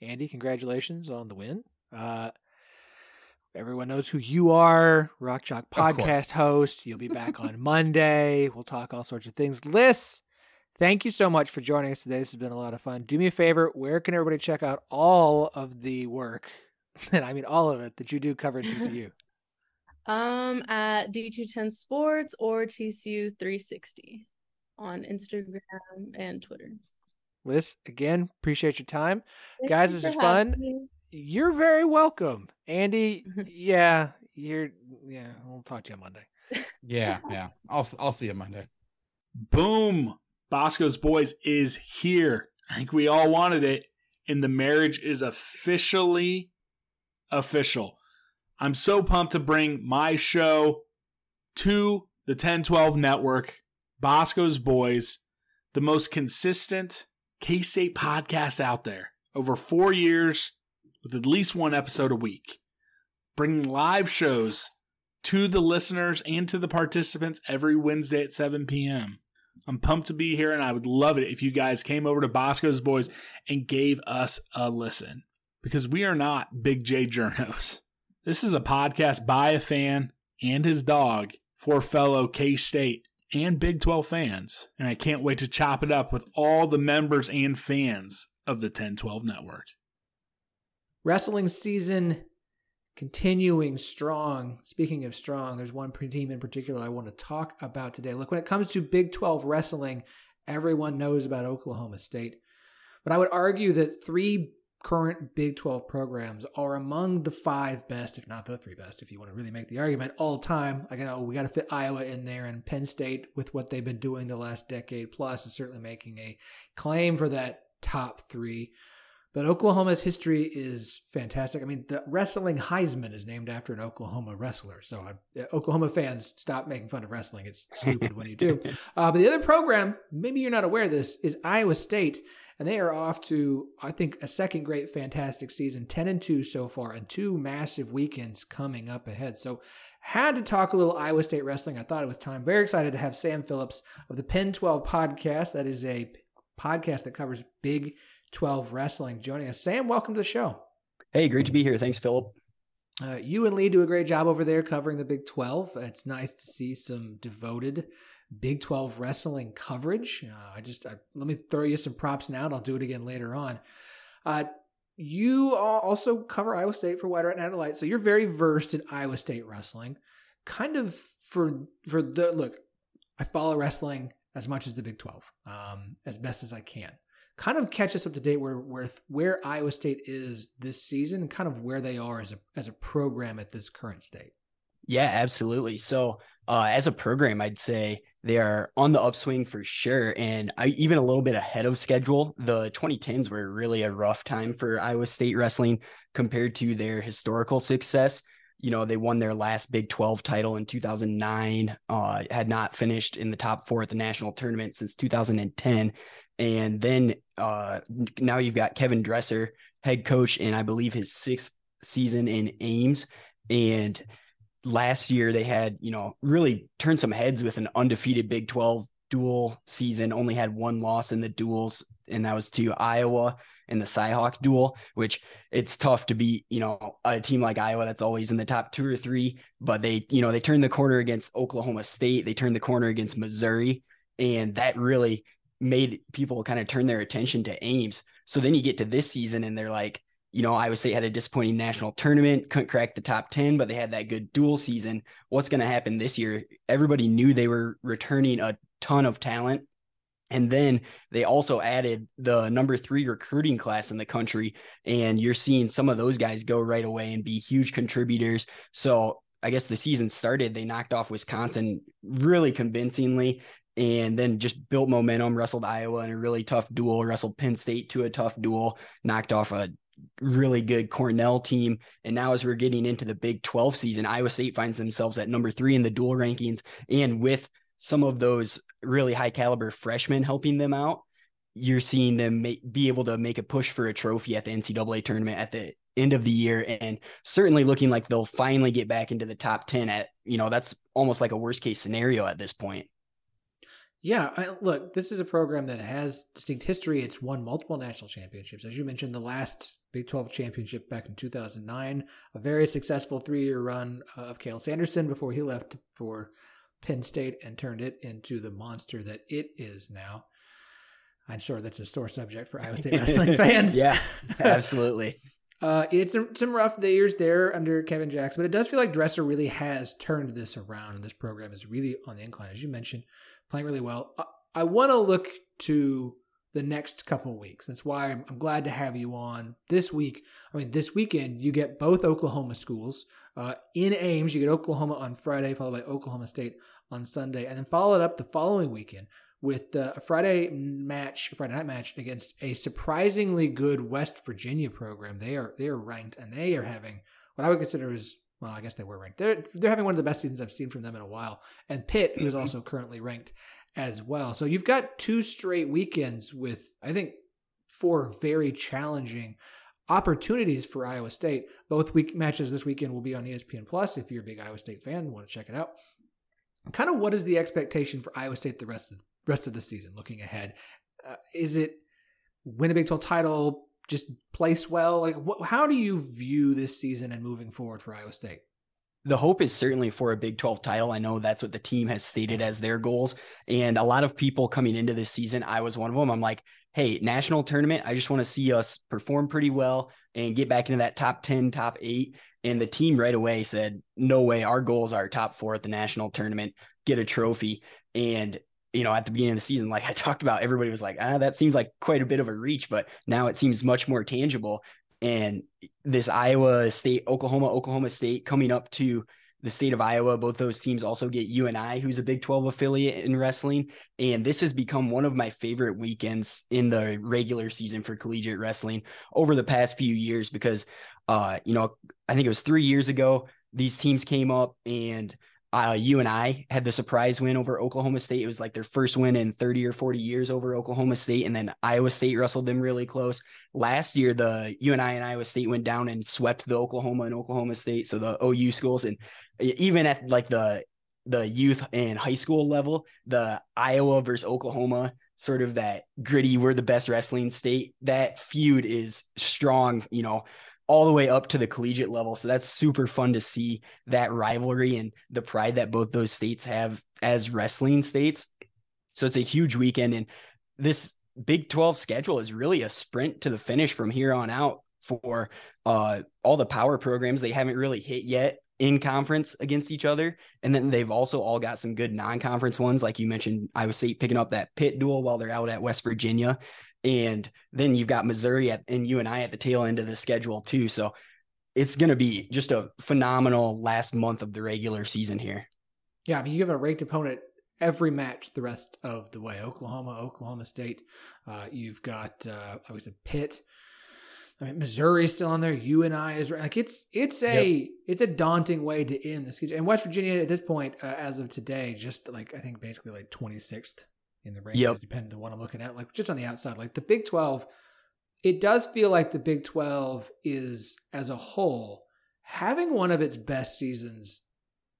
Andy, congratulations on the win. Uh, everyone knows who you are, Rock Chalk podcast host. You'll be back on Monday. We'll talk all sorts of things. Lys, thank you so much for joining us today. This has been a lot of fun. Do me a favor, where can everybody check out all of the work and I mean all of it that you do cover at TCU? um, at D210 Sports or TCU 360 on Instagram and Twitter. Lys, again, appreciate your time. Thank Guys, this is fun. Me. You're very welcome. Andy, yeah, you're yeah, we'll talk to you on Monday. yeah, yeah. I'll I'll see you Monday. Boom. Bosco's Boys is here. I think we all wanted it. And the marriage is officially official. I'm so pumped to bring my show to the 1012 network, Bosco's Boys, the most consistent K State podcast out there. Over four years with at least one episode a week, bringing live shows to the listeners and to the participants every Wednesday at 7 p.m. I'm pumped to be here, and I would love it if you guys came over to Bosco's Boys and gave us a listen because we are not Big J Journos. This is a podcast by a fan and his dog for fellow K State and Big 12 fans. And I can't wait to chop it up with all the members and fans of the 1012 network. Wrestling season continuing strong. Speaking of strong, there's one team in particular I want to talk about today. Look, when it comes to Big 12 wrestling, everyone knows about Oklahoma State. But I would argue that three current Big 12 programs are among the five best, if not the three best, if you want to really make the argument, all time. I know we got to fit Iowa in there and Penn State with what they've been doing the last decade plus is certainly making a claim for that top three. But Oklahoma's history is fantastic. I mean, the wrestling Heisman is named after an Oklahoma wrestler. So, uh, Oklahoma fans, stop making fun of wrestling. It's stupid when you do. Uh, but the other program, maybe you're not aware of this, is Iowa State and they are off to I think a second great fantastic season, 10 and 2 so far and two massive weekends coming up ahead. So had to talk a little Iowa State wrestling. I thought it was time. Very excited to have Sam Phillips of the Pin 12 podcast. That is a podcast that covers Big 12 wrestling joining us. Sam, welcome to the show. Hey, great to be here. Thanks, Philip. Uh, you and Lee do a great job over there covering the Big 12. It's nice to see some devoted Big 12 wrestling coverage. Uh, I just I, let me throw you some props now, and I'll do it again later on. Uh, you also cover Iowa State for Wide Right Natty Light, so you're very versed in Iowa State wrestling. Kind of for for the look, I follow wrestling as much as the Big 12, um, as best as I can. Kind of catch us up to date where where where Iowa State is this season, and kind of where they are as a as a program at this current state. Yeah, absolutely. So uh, as a program, I'd say they are on the upswing for sure, and I, even a little bit ahead of schedule. The 2010s were really a rough time for Iowa State wrestling compared to their historical success. You know, they won their last Big 12 title in 2009, uh, had not finished in the top four at the national tournament since 2010. And then uh, now you've got Kevin Dresser, head coach, and I believe his sixth season in Ames. And last year they had, you know, really turned some heads with an undefeated Big 12 dual season, only had one loss in the duels, and that was to Iowa in the Cyhawk duel, which it's tough to beat, you know, a team like Iowa that's always in the top two or three. But they, you know, they turned the corner against Oklahoma State, they turned the corner against Missouri, and that really made people kind of turn their attention to Ames. So then you get to this season and they're like, you know, Iowa State had a disappointing national tournament, couldn't crack the top 10, but they had that good dual season. What's going to happen this year? Everybody knew they were returning a ton of talent. And then they also added the number three recruiting class in the country. And you're seeing some of those guys go right away and be huge contributors. So I guess the season started, they knocked off Wisconsin really convincingly and then just built momentum, wrestled Iowa in a really tough duel, wrestled Penn State to a tough duel, knocked off a really good Cornell team. And now, as we're getting into the Big 12 season, Iowa State finds themselves at number three in the dual rankings. And with some of those really high caliber freshmen helping them out, you're seeing them make, be able to make a push for a trophy at the NCAA tournament at the end of the year and certainly looking like they'll finally get back into the top 10 at, you know, that's almost like a worst case scenario at this point. Yeah, I, look, this is a program that has distinct history. It's won multiple national championships. As you mentioned, the last Big 12 championship back in 2009, a very successful three year run of Cael Sanderson before he left for Penn State and turned it into the monster that it is now. I'm sure that's a sore subject for Iowa State wrestling fans. yeah, absolutely. Uh, it's some, some rough years there under Kevin Jackson, but it does feel like Dresser really has turned this around, and this program is really on the incline, as you mentioned playing really well. I, I want to look to the next couple weeks. That's why I'm, I'm, glad to have you on this week. I mean, this weekend you get both Oklahoma schools uh, in Ames. You get Oklahoma on Friday, followed by Oklahoma State on Sunday, and then followed up the following weekend with uh, a Friday match, Friday night match against a surprisingly good West Virginia program. They are they are ranked, and they are having what I would consider is well, I guess they were ranked. They're they're having one of the best seasons I've seen from them in a while. And Pitt, who's mm-hmm. also currently ranked as well. So you've got two straight weekends with I think four very challenging opportunities for Iowa State. Both week matches this weekend will be on ESPN Plus if you're a big Iowa State fan, want to check it out. Kind of what is the expectation for Iowa State the rest of rest of the season looking ahead? Uh, is it win a Big 12 title, just place well? Like, wh- how do you view this season and moving forward for Iowa State? The hope is certainly for a Big 12 title. I know that's what the team has stated as their goals. And a lot of people coming into this season, I was one of them. I'm like, hey, national tournament, I just want to see us perform pretty well and get back into that top 10, top eight. And the team right away said, no way, our goals are top four at the national tournament, get a trophy. And you know, at the beginning of the season, like I talked about, everybody was like, ah, that seems like quite a bit of a reach, but now it seems much more tangible. And this Iowa State, Oklahoma, Oklahoma State coming up to the state of Iowa, both those teams also get UNI, who's a Big 12 affiliate in wrestling. And this has become one of my favorite weekends in the regular season for collegiate wrestling over the past few years because, uh, you know, I think it was three years ago, these teams came up and uh, I had the surprise win over Oklahoma State. It was like their first win in 30 or 40 years over Oklahoma State. And then Iowa State wrestled them really close. Last year, the UNI and I and Iowa State went down and swept the Oklahoma and Oklahoma State. So the OU schools and even at like the the youth and high school level, the Iowa versus Oklahoma, sort of that gritty, we're the best wrestling state. That feud is strong, you know, all the way up to the collegiate level. So that's super fun to see that rivalry and the pride that both those states have as wrestling states. So it's a huge weekend. And this Big 12 schedule is really a sprint to the finish from here on out for uh, all the power programs. They haven't really hit yet in conference against each other. And then they've also all got some good non conference ones. Like you mentioned, Iowa State picking up that Pitt duel while they're out at West Virginia. And then you've got Missouri at, and I at the tail end of the schedule too. So it's going to be just a phenomenal last month of the regular season here. Yeah, I mean, you have a ranked opponent every match the rest of the way. Oklahoma, Oklahoma State. Uh, you've got uh, I was a Pitt. I mean, Missouri's still on there. UNI is like it's it's a yep. it's a daunting way to end the season. And West Virginia at this point, uh, as of today, just like I think basically like twenty sixth in the rankings, yep. depending on the one I'm looking at. Like just on the outside, like the Big 12, it does feel like the Big 12 is as a whole having one of its best seasons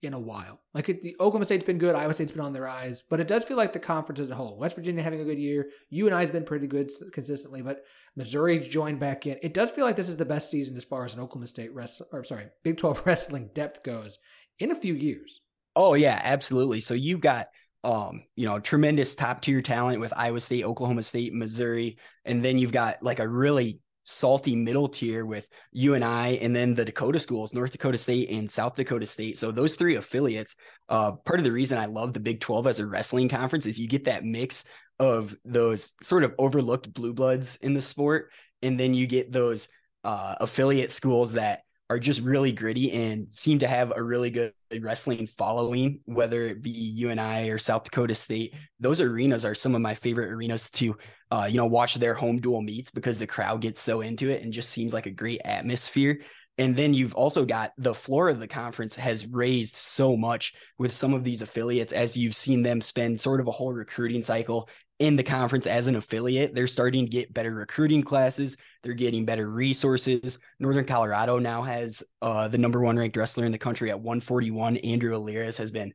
in a while. Like it, the Oklahoma State's been good, Iowa State's been on their eyes, but it does feel like the conference as a whole. West Virginia having a good year, UNI's been pretty good consistently, but Missouri's joined back in. It does feel like this is the best season as far as an Oklahoma State rest or sorry, Big 12 wrestling depth goes in a few years. Oh yeah, absolutely. So you've got um, you know, tremendous top tier talent with Iowa State, Oklahoma State, Missouri, and then you've got like a really salty middle tier with UNI and I and then the Dakota schools, North Dakota State and South Dakota State. So those three affiliates, uh, part of the reason I love the Big 12 as a wrestling conference is you get that mix of those sort of overlooked blue bloods in the sport. And then you get those uh, affiliate schools that are just really gritty and seem to have a really good wrestling following, whether it be UNI or South Dakota State. Those arenas are some of my favorite arenas to, uh, you know, watch their home dual meets because the crowd gets so into it and just seems like a great atmosphere. And then you've also got the floor of the conference has raised so much with some of these affiliates as you've seen them spend sort of a whole recruiting cycle in the conference as an affiliate. They're starting to get better recruiting classes. They're getting better resources. Northern Colorado now has uh, the number one ranked wrestler in the country at 141. Andrew Alirez has been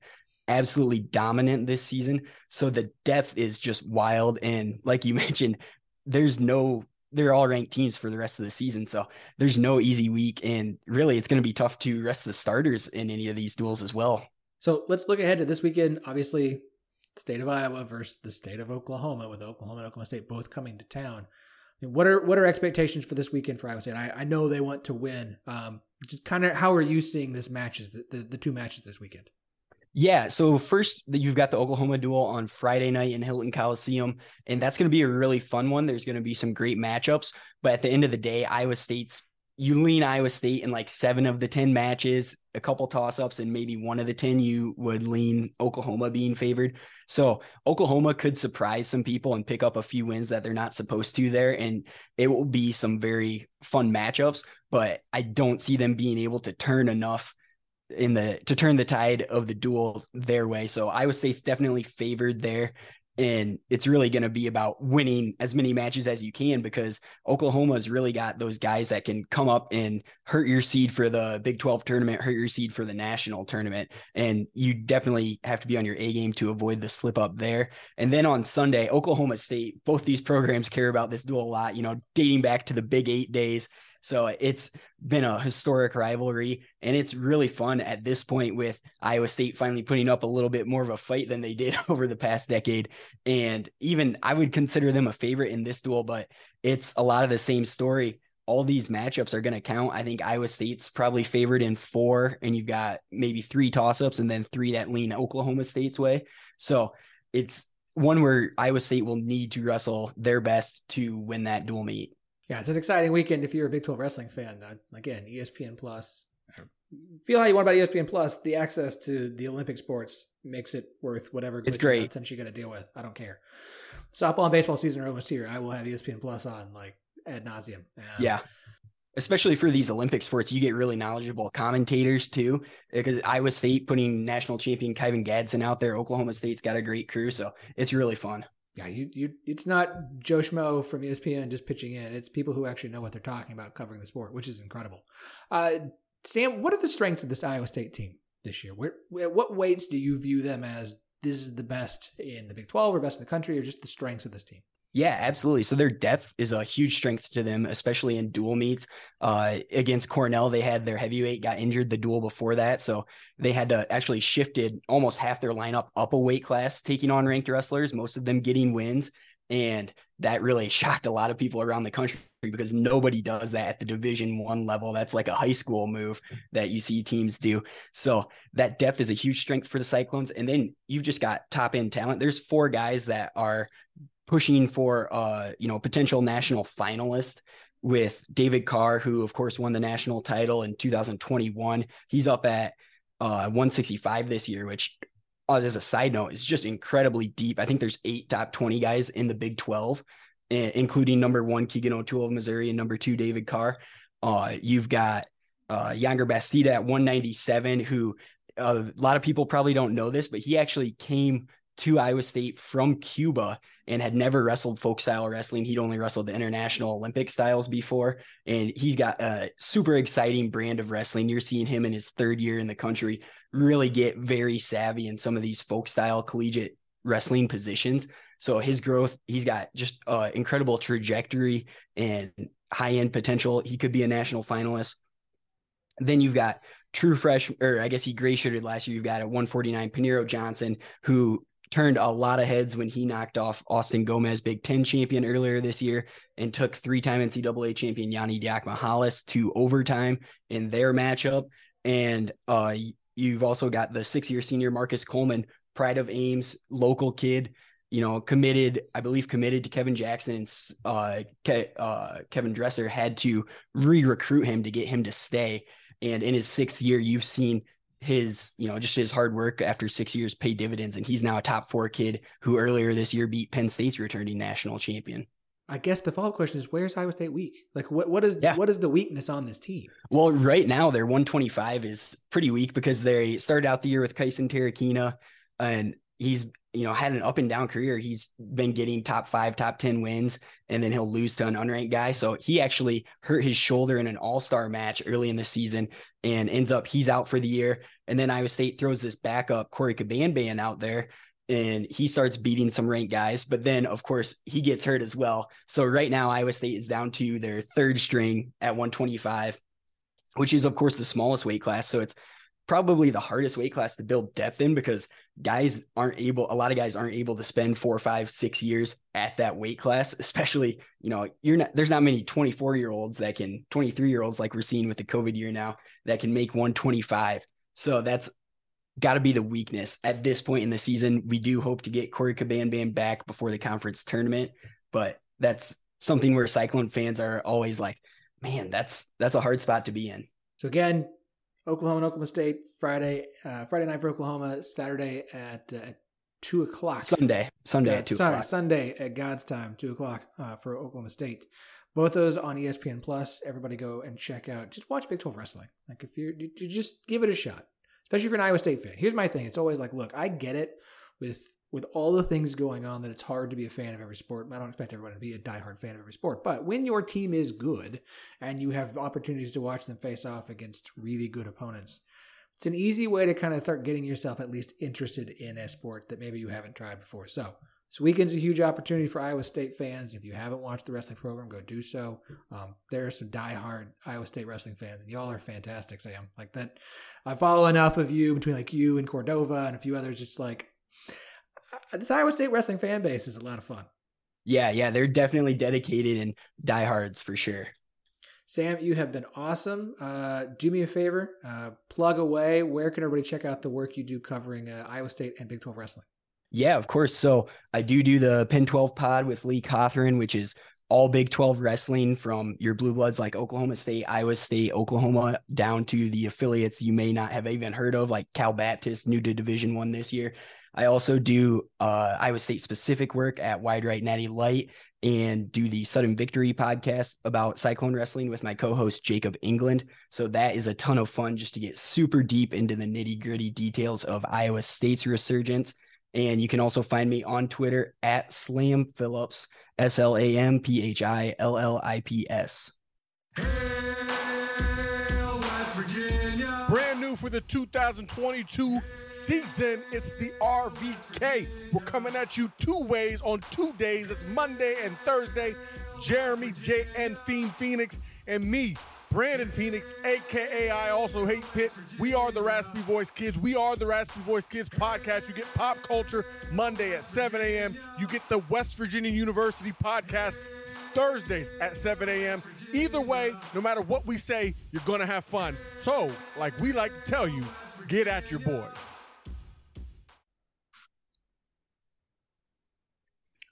absolutely dominant this season. So the depth is just wild. And like you mentioned, there's no, they're all ranked teams for the rest of the season. So there's no easy week. And really, it's going to be tough to rest the starters in any of these duels as well. So let's look ahead to this weekend. Obviously, state of Iowa versus the state of Oklahoma, with Oklahoma and Oklahoma State both coming to town. I mean, what are what are expectations for this weekend for Iowa State? I, I know they want to win. Um, just kind of how are you seeing this matches, the, the, the two matches this weekend? Yeah, so first you've got the Oklahoma duel on Friday night in Hilton Coliseum, and that's going to be a really fun one. There's going to be some great matchups, but at the end of the day, Iowa State's you lean Iowa State in like seven of the 10 matches, a couple toss ups, and maybe one of the 10 you would lean Oklahoma being favored. So Oklahoma could surprise some people and pick up a few wins that they're not supposed to there. And it will be some very fun matchups, but I don't see them being able to turn enough in the to turn the tide of the duel their way. So Iowa State's definitely favored there. And it's really going to be about winning as many matches as you can because Oklahoma's really got those guys that can come up and hurt your seed for the Big 12 tournament, hurt your seed for the national tournament. And you definitely have to be on your A game to avoid the slip up there. And then on Sunday, Oklahoma State, both these programs care about this duel a lot, you know, dating back to the Big Eight days. So it's been a historic rivalry, and it's really fun at this point with Iowa State finally putting up a little bit more of a fight than they did over the past decade. And even I would consider them a favorite in this duel, but it's a lot of the same story. All these matchups are going to count. I think Iowa State's probably favored in four, and you've got maybe three toss ups and then three that lean Oklahoma State's way. So it's one where Iowa State will need to wrestle their best to win that dual meet. Yeah, it's an exciting weekend if you're a Big 12 wrestling fan. Uh, again, ESPN Plus. Feel how you want about ESPN Plus. The access to the Olympic sports makes it worth whatever it's great since you got to deal with. I don't care. Softball and baseball season are almost here. I will have ESPN Plus on like ad nauseum. Um, yeah, especially for these Olympic sports, you get really knowledgeable commentators too. Because Iowa State putting national champion Kyven Gadson out there, Oklahoma State's got a great crew, so it's really fun yeah, you, you, it's not Joe Schmo from ESPN just pitching in. It's people who actually know what they're talking about covering the sport, which is incredible. Uh, Sam, what are the strengths of this Iowa State team this year? Where, what weights do you view them as this is the best in the Big 12 or best in the country, or just the strengths of this team? Yeah, absolutely. So their depth is a huge strength to them, especially in dual meets. Uh, against Cornell, they had their heavyweight got injured the duel before that, so they had to actually shifted almost half their lineup up a weight class, taking on ranked wrestlers. Most of them getting wins, and that really shocked a lot of people around the country because nobody does that at the Division One level. That's like a high school move that you see teams do. So that depth is a huge strength for the Cyclones, and then you've just got top end talent. There's four guys that are pushing for uh, you know, potential national finalist with David Carr, who of course won the national title in 2021. He's up at uh, 165 this year, which uh, as a side note is just incredibly deep. I think there's eight top 20 guys in the Big 12, including number one Keegan O'Toole of Missouri and number two David Carr. Uh, you've got uh, Yonger Bastida at 197, who uh, a lot of people probably don't know this, but he actually came to Iowa State from Cuba and had never wrestled folk style wrestling. He'd only wrestled the international Olympic styles before. And he's got a super exciting brand of wrestling. You're seeing him in his third year in the country really get very savvy in some of these folk style collegiate wrestling positions. So his growth, he's got just incredible trajectory and high end potential. He could be a national finalist. Then you've got true fresh, or I guess he gray shirted last year. You've got a 149 Paniro Johnson, who turned a lot of heads when he knocked off Austin Gomez, Big Ten champion earlier this year, and took three-time NCAA champion Yanni Diakomihalis to overtime in their matchup. And uh, you've also got the six-year senior Marcus Coleman, pride of Ames, local kid, you know, committed, I believe, committed to Kevin Jackson and uh, Ke- uh, Kevin Dresser had to re-recruit him to get him to stay. And in his sixth year, you've seen his, you know, just his hard work after six years pay dividends. And he's now a top four kid who earlier this year beat Penn State's returning national champion. I guess the follow-up question is where's Iowa State weak? Like what what is Yeah. what is the weakness on this team? Well, right now their 125 is pretty weak because they started out the year with Kysen Terukina and he's you know had an up and down career. He's been getting top five, top 10 wins, and then he'll lose to an unranked guy. So he actually hurt his shoulder in an all-star match early in the season and ends up he's out for the year. And then Iowa State throws this backup Corey Cabanban out there and he starts beating some ranked guys. But then, of course, he gets hurt as well. So right now, Iowa State is down to their third string at 125, which is, of course, the smallest weight class. So it's probably the hardest weight class to build depth in because guys aren't able, a lot of guys aren't able to spend four, five, six years at that weight class, especially, you know, you're not, there's not many 24 year olds that can, 23 year olds like we're seeing with the COVID year now that can make 125. So that's got to be the weakness at this point in the season. We do hope to get Corey Cabanban back before the conference tournament, but that's something where Cyclone fans are always like, man, that's that's a hard spot to be in. So again, Oklahoma and Oklahoma State Friday, uh, Friday night for Oklahoma, Saturday at, uh, at two o'clock. Sunday, Sunday at two sorry, o'clock. Sunday at God's time, two o'clock uh, for Oklahoma State. Both those on ESPN Plus. Everybody go and check out. Just watch Big Twelve wrestling. Like if you're, you, you just give it a shot, especially if you're an Iowa State fan. Here's my thing. It's always like, look, I get it with with all the things going on that it's hard to be a fan of every sport. I don't expect everyone to be a diehard fan of every sport, but when your team is good and you have opportunities to watch them face off against really good opponents, it's an easy way to kind of start getting yourself at least interested in a sport that maybe you haven't tried before. So this weekend's a huge opportunity for Iowa State fans. If you haven't watched the wrestling program, go do so. Um, there are some diehard Iowa State wrestling fans, and y'all are fantastic, Sam. Like that, I follow enough of you between like you and Cordova and a few others. It's like this Iowa State wrestling fan base is a lot of fun. Yeah, yeah, they're definitely dedicated and diehards for sure. Sam, you have been awesome. Uh, do me a favor, uh, plug away. Where can everybody check out the work you do covering uh, Iowa State and Big 12 wrestling? Yeah, of course. So I do do the Pin 12 pod with Lee Cothran, which is all Big 12 wrestling from your blue bloods like Oklahoma State, Iowa State, Oklahoma, down to the affiliates you may not have even heard of, like Cal Baptist, new to Division One this year. I also do uh, Iowa State specific work at Wide Right Natty Light and do the Sudden Victory podcast about Cyclone Wrestling with my co-host Jacob England. So that is a ton of fun just to get super deep into the nitty gritty details of Iowa State's resurgence. And you can also find me on Twitter at Slam Phillips, S L A M P H I L L I P S. For the 2022 season, it's the RVK. We're coming at you two ways on two days. It's Monday and Thursday. Jeremy J. and Fiend Phoenix and me, Brandon Phoenix, aka I also hate Pitt. We are the Raspy Voice Kids. We are the Raspy Voice Kids podcast. You get pop culture Monday at 7 a.m. You get the West Virginia University podcast Thursdays at 7 a.m. Either way, no matter what we say, you're gonna have fun. So, like we like to tell you, get at your boys.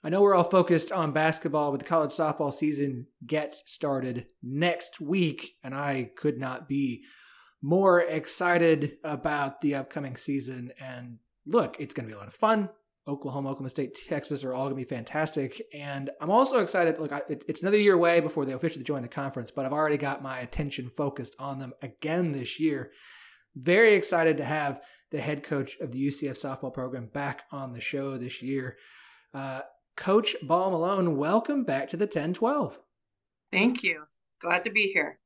I know we're all focused on basketball, but the college softball season gets started next week, and I could not be more excited about the upcoming season. And look, it's going to be a lot of fun. Oklahoma, Oklahoma State, Texas are all going to be fantastic. And I'm also excited. Look, I, it, it's another year away before they officially join the conference, but I've already got my attention focused on them again this year. Very excited to have the head coach of the UCF softball program back on the show this year. Uh, Coach Ball Malone, welcome back to the 1012. Thank you. Glad to be here.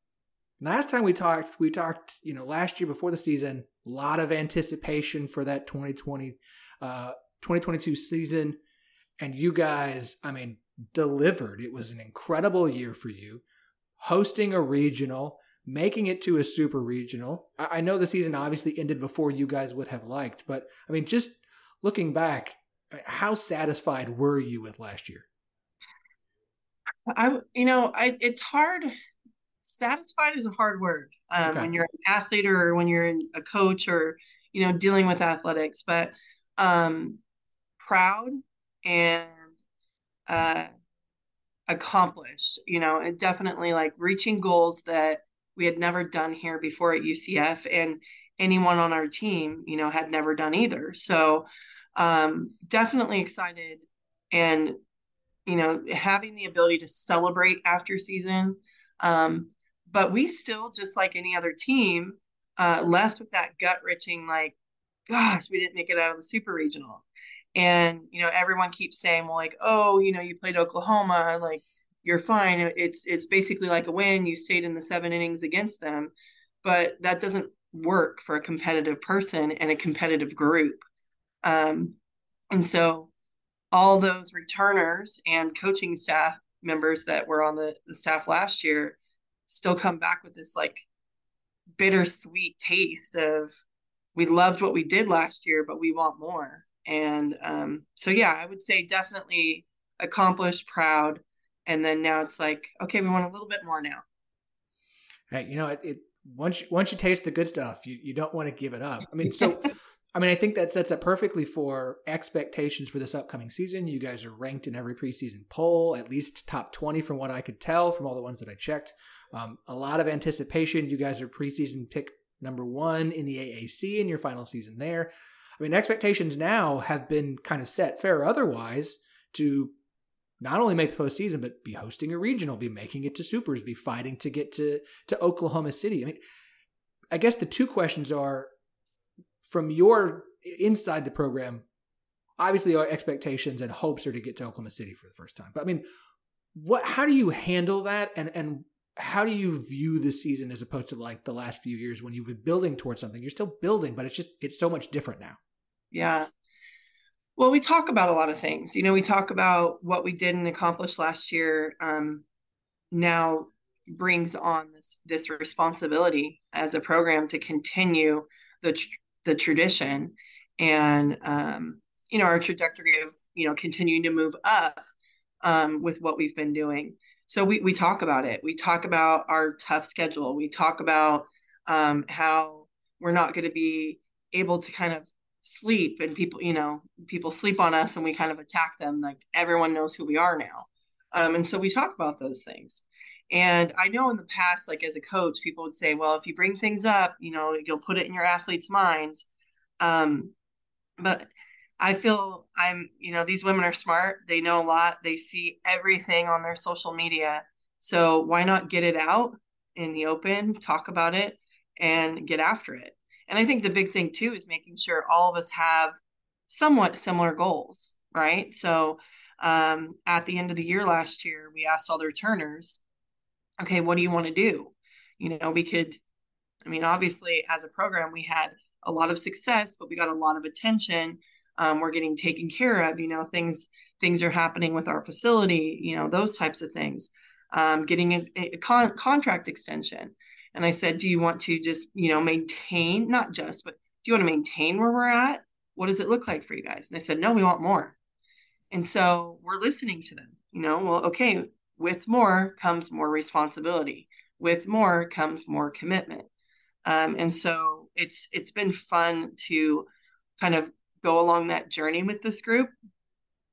Last time we talked, we talked, you know, last year before the season, a lot of anticipation for that 2020, uh, 2022 season. And you guys, I mean, delivered. It was an incredible year for you, hosting a regional, making it to a super regional. I, I know the season obviously ended before you guys would have liked, but I mean, just looking back, How satisfied were you with last year? I, you know, I it's hard. Satisfied is a hard word um, okay. when you're an athlete or when you're a coach or you know dealing with athletics, but um, proud and uh, accomplished. You know, definitely like reaching goals that we had never done here before at UCF, and anyone on our team, you know, had never done either. So, um, definitely excited and you know having the ability to celebrate after season. Um, but we still, just like any other team, uh, left with that gut wrenching, like, gosh, we didn't make it out of the super regional. And you know, everyone keeps saying, well, like, oh, you know, you played Oklahoma, like you're fine. It's it's basically like a win. You stayed in the seven innings against them, but that doesn't work for a competitive person and a competitive group. Um, and so, all those returners and coaching staff members that were on the, the staff last year still come back with this like bittersweet taste of we loved what we did last year, but we want more. And um, so, yeah, I would say definitely accomplished, proud, and then now it's like, okay, we want a little bit more now. Hey, you know, it, it once you, once you taste the good stuff, you, you don't want to give it up. I mean, so I mean, I think that sets up perfectly for expectations for this upcoming season. You guys are ranked in every preseason poll, at least top 20 from what I could tell from all the ones that I checked. Um, a lot of anticipation. You guys are preseason pick number one in the AAC in your final season there. I mean, expectations now have been kind of set, fair otherwise, to not only make the postseason, but be hosting a regional, be making it to supers, be fighting to get to to Oklahoma City. I mean, I guess the two questions are from your inside the program. Obviously, our expectations and hopes are to get to Oklahoma City for the first time. But I mean, what? How do you handle that? And and how do you view the season as opposed to like the last few years when you've been building towards something? You're still building, but it's just it's so much different now. Yeah. Well, we talk about a lot of things. You know, we talk about what we did and accomplished last year. Um, now brings on this this responsibility as a program to continue the tr- the tradition and um, you know our trajectory of you know continuing to move up um, with what we've been doing. So we we talk about it. We talk about our tough schedule. We talk about um, how we're not going to be able to kind of sleep and people you know people sleep on us and we kind of attack them like everyone knows who we are now um, and so we talk about those things and i know in the past like as a coach people would say well if you bring things up you know you'll put it in your athletes minds um, but i feel i'm you know these women are smart. They know a lot. They see everything on their social media. So why not get it out in the open talk about it and get after it? And I think the big thing too is making sure all of us have somewhat similar goals, right? So um, at the end of the year last year, we asked all the returners, okay, what do you want to do? You know, we could, I mean, obviously, as a program, we had a lot of success, but we got a lot of attention. Um, we're getting taken care of. You know, things things are happening with our facility. You know, those types of things. Um, getting a, a con- contract extension. And I said, Do you want to just, you know, maintain, not just, but do you want to maintain where we're at? What does it look like for you guys? And they said, No, we want more. And so we're listening to them, you know, well, okay, with more comes more responsibility. With more comes more commitment. Um, and so it's it's been fun to kind of go along that journey with this group.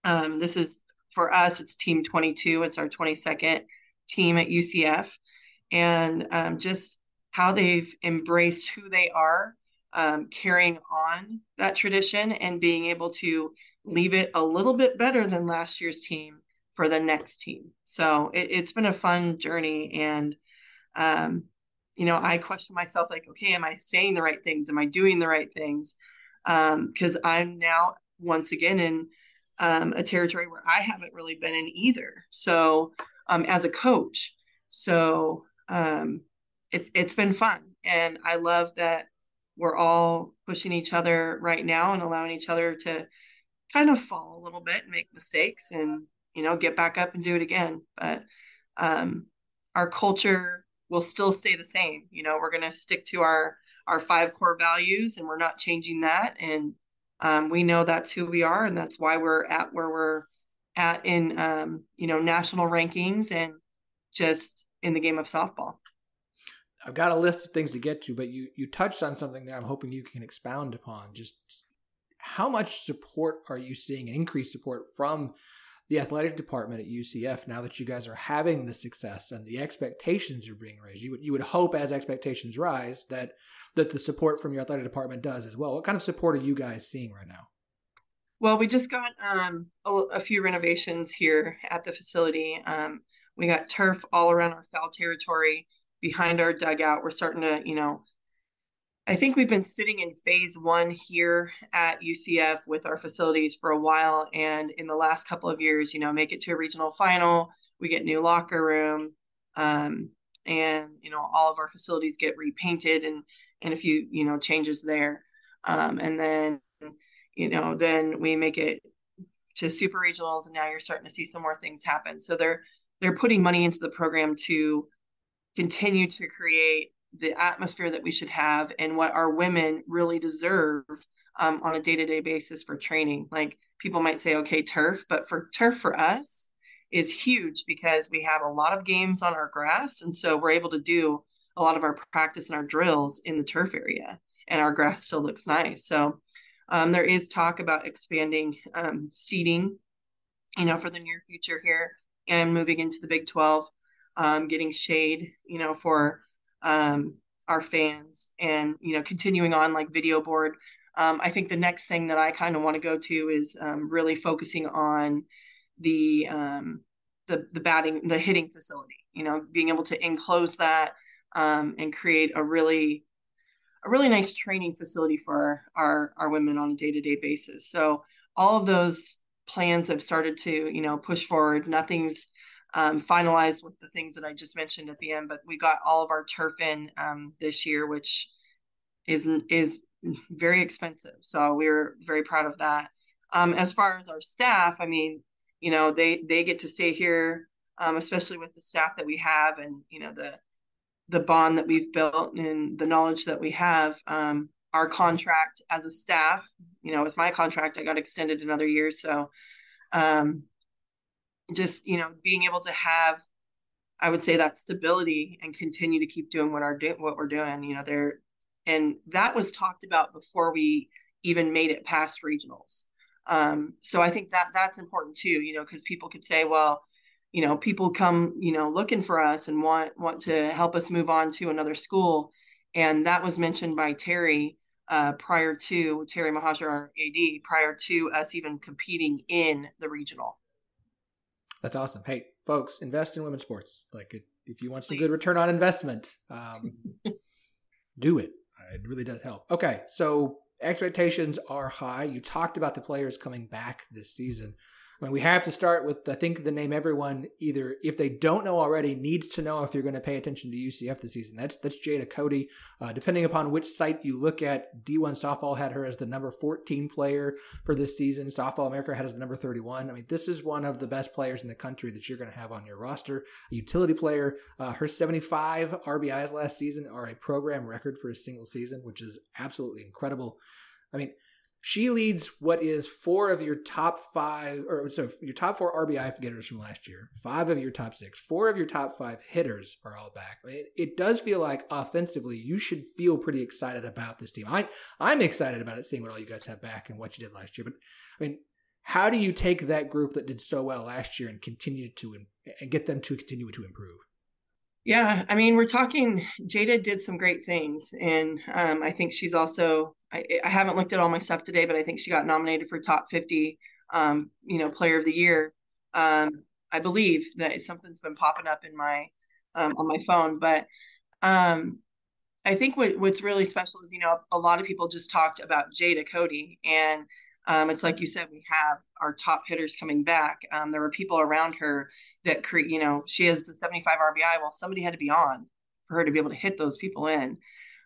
Um, this is for us, it's team 22. It's our 22nd team at UCF and um, just how they've embraced who they are, um, carrying on that tradition and being able to leave it a little bit better than last year's team for the next team. So it, has been a fun journey. And, um, you know, I question myself like, okay, am I saying the right things? Am I doing the right things? Because um, I'm now once again in um, a territory where I haven't really been in either. So um, as a coach, so um, it, it's been fun. And I love that we're all pushing each other right now and allowing each other to kind of fall a little bit and make mistakes and, you know, get back up and do it again. But um, our culture will still stay the same. You know, we're going to stick to our, our five core values and we're not changing that. And um, we know that's who we are, and that's why we're at where we're at in um, you know national rankings and just in the game of softball. I've got a list of things to get to, but you you touched on something there. I'm hoping you can expound upon. Just how much support are you seeing, increased support from the athletic department at UCF now that you guys are having the success and the expectations are being raised? You would you would hope as expectations rise that that the support from your athletic department does as well. What kind of support are you guys seeing right now? Well, we just got um, a, a, few renovations here at the facility. Um, we got turf all around our foul territory behind our dugout. We're starting to, you know, I think we've been sitting in phase one here at UCF with our facilities for a while. And in the last couple of years, you know, make it to a regional final, we get new locker room. Um, and you know all of our facilities get repainted and and a few you know changes there um, and then you know then we make it to super regionals and now you're starting to see some more things happen so they're they're putting money into the program to continue to create the atmosphere that we should have and what our women really deserve um, on a day-to-day basis for training. Like people might say okay turf but for turf for us is huge because we have a lot of games on our grass and so we're able to do a lot of our practice and our drills in the turf area and our grass still looks nice. So um, there is talk about expanding um, seating you know for the near future here and moving into the big 12 um, getting shade you know for um, our fans and you know continuing on like video board um, i think the next thing that i kind of want to go to is um, really focusing on the um, the the batting the hitting facility. You know, being able to enclose that um, and create a really a really nice training facility for our our women on a day to day basis. So all of those plans have started to you know push forward. Nothing's um, finalized with the things that I just mentioned at the end, but we got all of our turf in um, this year, which is is very expensive. So we are very proud of that. Um, as far as our staff, I mean, you know they they get to stay here um, especially with the staff that we have and you know the the bond that we've built and the knowledge that we have um, our contract as a staff you know with my contract i got extended another year so um, just you know being able to have i would say that stability and continue to keep doing what our what we're doing you know there and that was talked about before we even made it past regionals um, so I think that that's important too, you know, because people could say, well, you know, people come, you know, looking for us and want want to help us move on to another school, and that was mentioned by Terry uh, prior to Terry Mohajir, our AD, prior to us even competing in the regional. That's awesome. Hey, folks, invest in women's sports. Like, if you want some Please. good return on investment, um, do it. It really does help. Okay, so expectations are high. You talked about the players coming back this season. Mean, we have to start with, I think, the name everyone either, if they don't know already, needs to know if you're going to pay attention to UCF this season. That's that's Jada Cody. Uh, depending upon which site you look at, D1 Softball had her as the number 14 player for this season. Softball America had as the number 31. I mean, this is one of the best players in the country that you're going to have on your roster. A utility player. Uh, her 75 RBIs last season are a program record for a single season, which is absolutely incredible. I mean, she leads what is four of your top five, or so your top four RBI getters from last year, five of your top six, four of your top five hitters are all back. It, it does feel like offensively, you should feel pretty excited about this team. I I'm excited about it, seeing what all you guys have back and what you did last year. But I mean, how do you take that group that did so well last year and continue to and get them to continue to improve? Yeah, I mean, we're talking. Jada did some great things, and um, I think she's also. I, I, haven't looked at all my stuff today, but I think she got nominated for top fifty. Um, you know, player of the year. Um, I believe that something's been popping up in my um, on my phone, but um, I think what, what's really special is you know a lot of people just talked about Jada Cody, and um, it's like you said, we have our top hitters coming back. There were people around her that create, you know, she has the 75 RBI. Well, somebody had to be on for her to be able to hit those people in.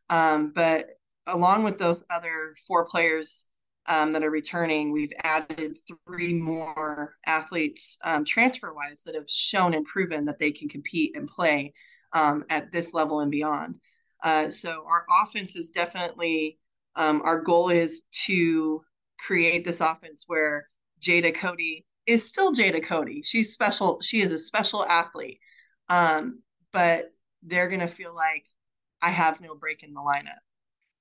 Um, but along with those other four players um, that are returning, we've added three more athletes um, transfer wise that have shown and proven that they can compete and play um, at this level and beyond. Uh, so our offense is definitely um, our goal is to create this offense where Jada Cody is still Jada Cody. She's special. She is a special athlete. Um, but they're going to feel like I have no break in the lineup,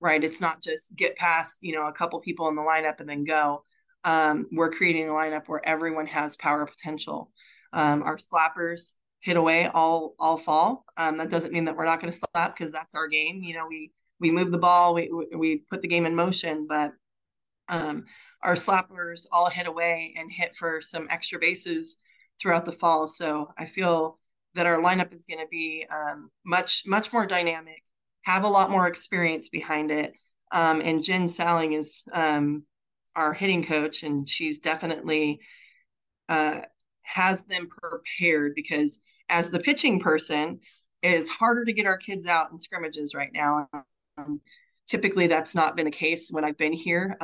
right? It's not just get past, you know, a couple people in the lineup and then go. Um, we're creating a lineup where everyone has power potential. Um, our slappers hit away all all fall. Um, that doesn't mean that we're not going to slap because that's our game. You know, we we move the ball, we we put the game in motion, but um, our slappers all hit away and hit for some extra bases throughout the fall. So I feel that our lineup is going to be um, much much more dynamic, have a lot more experience behind it. Um, and Jen Salling is um, our hitting coach, and she's definitely uh, has them prepared because as the pitching person, it is harder to get our kids out in scrimmages right now. Um, typically, that's not been the case when I've been here.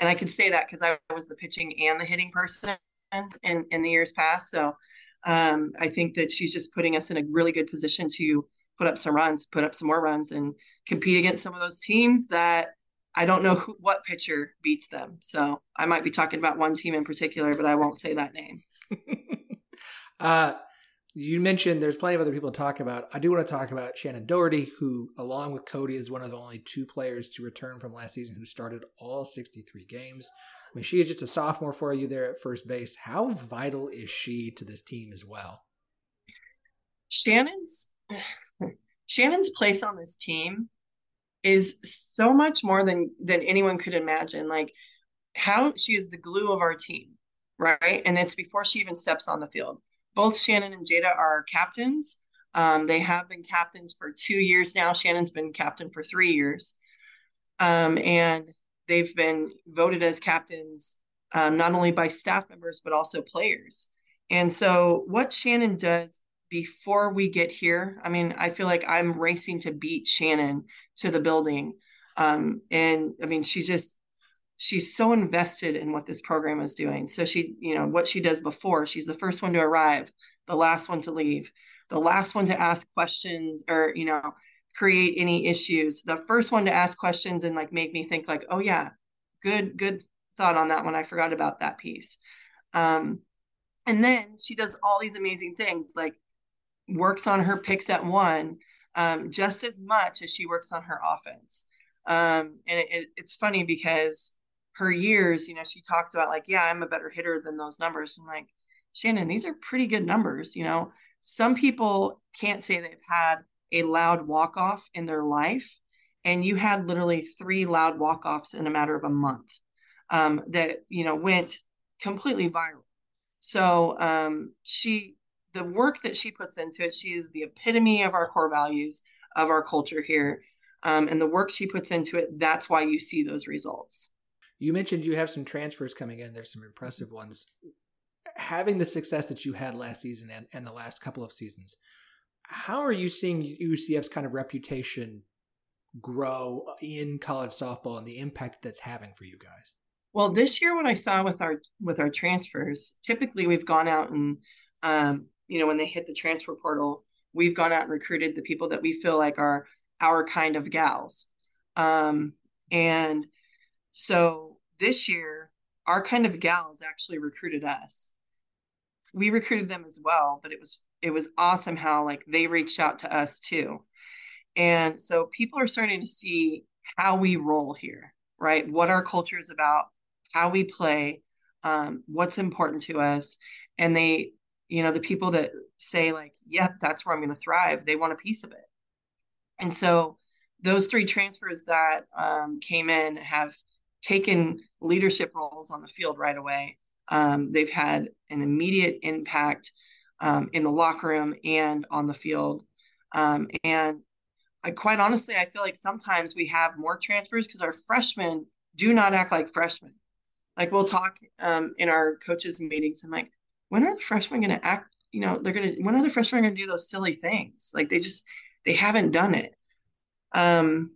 And I can say that because I was the pitching and the hitting person in, in the years past. So um, I think that she's just putting us in a really good position to put up some runs, put up some more runs, and compete against some of those teams that I don't know who, what pitcher beats them. So I might be talking about one team in particular, but I won't say that name. uh, you mentioned there's plenty of other people to talk about. I do want to talk about Shannon Doherty, who, along with Cody, is one of the only two players to return from last season who started all 63 games. I mean, she is just a sophomore for you there at first base. How vital is she to this team as well? Shannon's Shannon's place on this team is so much more than than anyone could imagine. Like how she is the glue of our team, right? And it's before she even steps on the field both Shannon and Jada are captains. Um, they have been captains for two years now. Shannon's been captain for three years. Um, and they've been voted as captains um, not only by staff members, but also players. And so, what Shannon does before we get here, I mean, I feel like I'm racing to beat Shannon to the building. Um, and I mean, she's just she's so invested in what this program is doing. So she, you know, what she does before, she's the first one to arrive, the last one to leave, the last one to ask questions or, you know, create any issues, the first one to ask questions and like make me think like, oh yeah, good, good thought on that one. I forgot about that piece. Um, and then she does all these amazing things like works on her picks at one um, just as much as she works on her offense. Um, and it, it, it's funny because her years, you know, she talks about like, yeah, I'm a better hitter than those numbers. I'm like, Shannon, these are pretty good numbers. You know, some people can't say they've had a loud walk off in their life, and you had literally three loud walk offs in a matter of a month um, that you know went completely viral. So um, she, the work that she puts into it, she is the epitome of our core values of our culture here, um, and the work she puts into it. That's why you see those results. You mentioned you have some transfers coming in. There's some impressive ones. Having the success that you had last season and, and the last couple of seasons, how are you seeing UCF's kind of reputation grow in college softball and the impact that's having for you guys? Well, this year, what I saw with our with our transfers, typically we've gone out and, um, you know, when they hit the transfer portal, we've gone out and recruited the people that we feel like are our kind of gals, um, and so this year, our kind of gals actually recruited us. We recruited them as well, but it was it was awesome how like they reached out to us too. And so people are starting to see how we roll here, right? What our culture is about, how we play, um, what's important to us. And they, you know, the people that say, like, yep, that's where I'm going to thrive, they want a piece of it. And so those three transfers that um, came in have taken leadership roles on the field right away. Um, they've had an immediate impact um, in the locker room and on the field. Um, and I, quite honestly, I feel like sometimes we have more transfers because our freshmen do not act like freshmen. Like we'll talk um, in our coaches meetings. I'm like, when are the freshmen going to act? You know, they're going to. When are the freshmen going to do those silly things? Like they just they haven't done it. Um,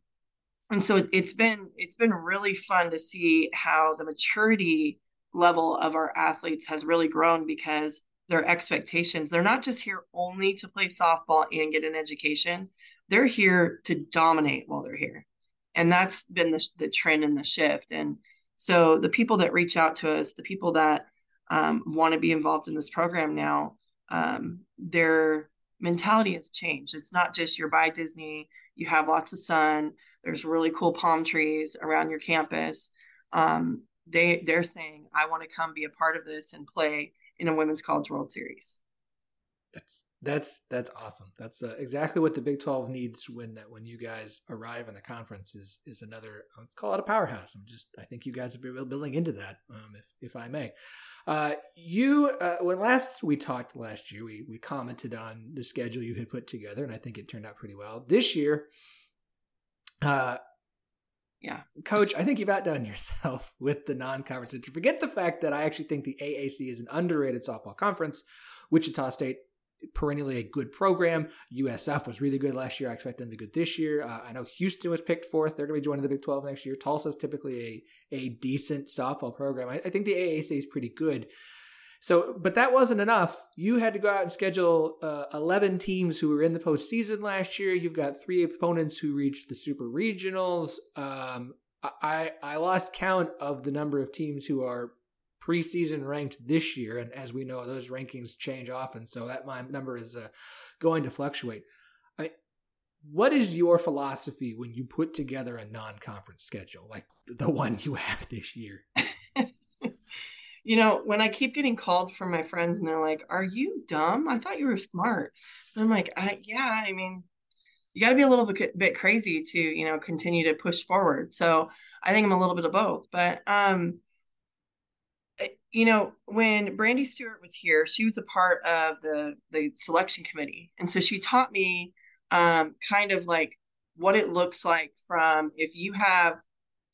and so it's been it's been really fun to see how the maturity level of our athletes has really grown because their expectations they're not just here only to play softball and get an education. They're here to dominate while they're here. And that's been the, the trend and the shift. And So the people that reach out to us, the people that um, want to be involved in this program now, um, their mentality has changed. It's not just you're by Disney, you have lots of sun, there's really cool palm trees around your campus. Um, they they're saying, I want to come be a part of this and play in a women's college world series. That's that's that's awesome. That's uh, exactly what the Big Twelve needs when when you guys arrive in the conference is is another. Let's call it a powerhouse. I'm just I think you guys are building into that, um, if if I may. Uh, you uh, when last we talked last year, we we commented on the schedule you had put together, and I think it turned out pretty well. This year, uh, yeah, Coach, I think you've outdone yourself with the non-conference. To forget the fact that I actually think the AAC is an underrated softball conference. Wichita State perennially a good program. USF was really good last year. I expect them to be good this year. Uh, I know Houston was picked fourth. They're going to be joining the Big 12 next year. Tulsa is typically a, a decent softball program. I, I think the AAC is pretty good. So, but that wasn't enough. You had to go out and schedule uh, 11 teams who were in the postseason last year. You've got three opponents who reached the super regionals. Um, I, I lost count of the number of teams who are preseason ranked this year, and as we know, those rankings change often, so that my number is uh, going to fluctuate. I, what is your philosophy when you put together a non-conference schedule like the one you have this year? you know, when I keep getting called from my friends and they're like, "Are you dumb? I thought you were smart." And I'm like, I, "Yeah, I mean." You got to be a little bit, bit crazy to, you know, continue to push forward. So I think I'm a little bit of both. But um, you know, when Brandy Stewart was here, she was a part of the the selection committee, and so she taught me um, kind of like what it looks like from if you have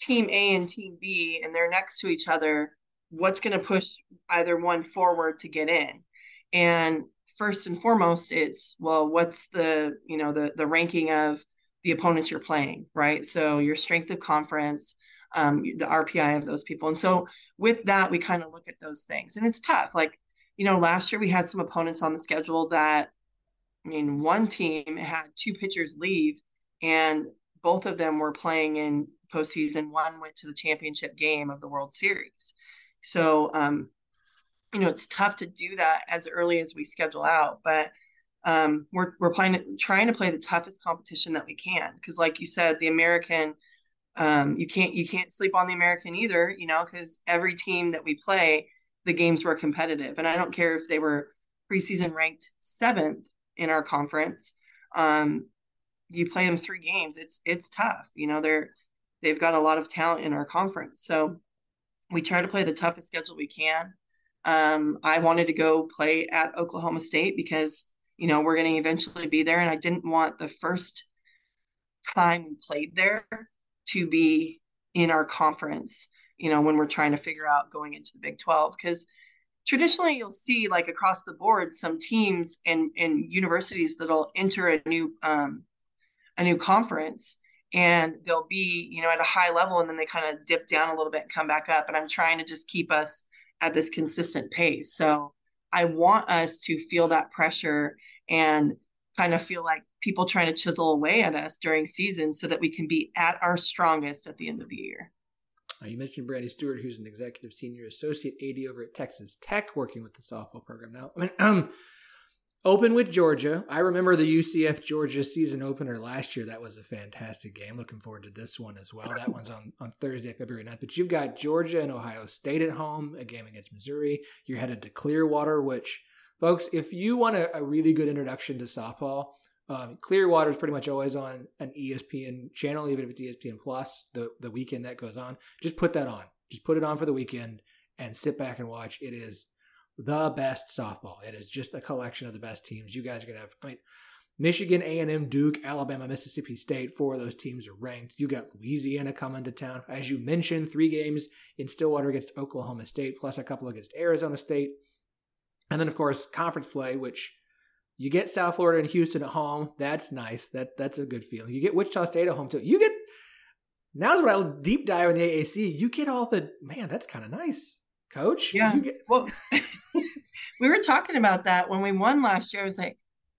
team A and team B and they're next to each other, what's going to push either one forward to get in, and first and foremost, it's well, what's the you know the the ranking of the opponents you're playing, right? So your strength of conference, um, the RPI of those people. And so with that, we kind of look at those things. And it's tough. Like, you know, last year we had some opponents on the schedule that, I mean, one team had two pitchers leave, and both of them were playing in postseason. One went to the championship game of the World Series. So, um, you know, it's tough to do that as early as we schedule out, but um, we're we're playing trying to play the toughest competition that we can because, like you said, the American um, you can't you can't sleep on the American either, you know, because every team that we play, the games were competitive, and I don't care if they were preseason ranked seventh in our conference. Um, you play them three games, it's it's tough. You know, they're they've got a lot of talent in our conference, so we try to play the toughest schedule we can. Um, I wanted to go play at Oklahoma State because you know we're going to eventually be there, and I didn't want the first time we played there to be in our conference, you know, when we're trying to figure out going into the Big 12. Because traditionally you'll see like across the board some teams and, and universities that'll enter a new um, a new conference and they'll be, you know, at a high level and then they kind of dip down a little bit and come back up. And I'm trying to just keep us at this consistent pace. So I want us to feel that pressure and kind of feel like people trying to chisel away at us during season so that we can be at our strongest at the end of the year. Uh, you mentioned Brandy Stewart, who's an executive senior associate AD over at Texas Tech, working with the softball program now. I mean, um, open with Georgia. I remember the UCF Georgia season opener last year. That was a fantastic game. Looking forward to this one as well. That one's on, on Thursday, February 9th. But you've got Georgia and Ohio State at home, a game against Missouri. You're headed to Clearwater, which, folks, if you want a, a really good introduction to softball, um, Clearwater is pretty much always on an ESPN channel, even if it's ESPN Plus. The the weekend that goes on, just put that on. Just put it on for the weekend and sit back and watch. It is the best softball. It is just a collection of the best teams. You guys are gonna have. I mean, Michigan, A and M, Duke, Alabama, Mississippi State. Four of those teams are ranked. You got Louisiana coming to town, as you mentioned. Three games in Stillwater against Oklahoma State, plus a couple against Arizona State, and then of course conference play, which you get South Florida and Houston at home. That's nice. That that's a good feeling. You get Wichita State at home too. You get now's what I'll deep dive in the AAC. You get all the man. That's kind of nice, Coach. Yeah. Get, well, we were talking about that when we won last year. I was like,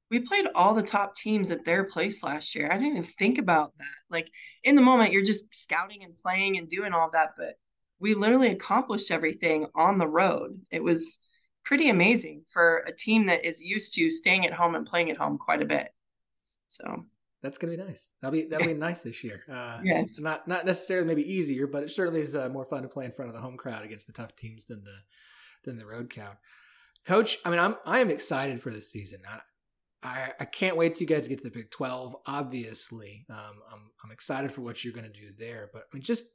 we played all the top teams at their place last year. I didn't even think about that. Like in the moment, you're just scouting and playing and doing all that, but we literally accomplished everything on the road. It was pretty amazing for a team that is used to staying at home and playing at home quite a bit. So that's gonna be nice. That'll be that'll be nice this year. Uh, yes. Not not necessarily maybe easier, but it certainly is uh, more fun to play in front of the home crowd against the tough teams than the than the road crowd. Coach, I mean, I'm I am excited for this season. I, I, I can't wait till you guys to get to the Big Twelve. Obviously, um, I'm I'm excited for what you're going to do there. But I mean, just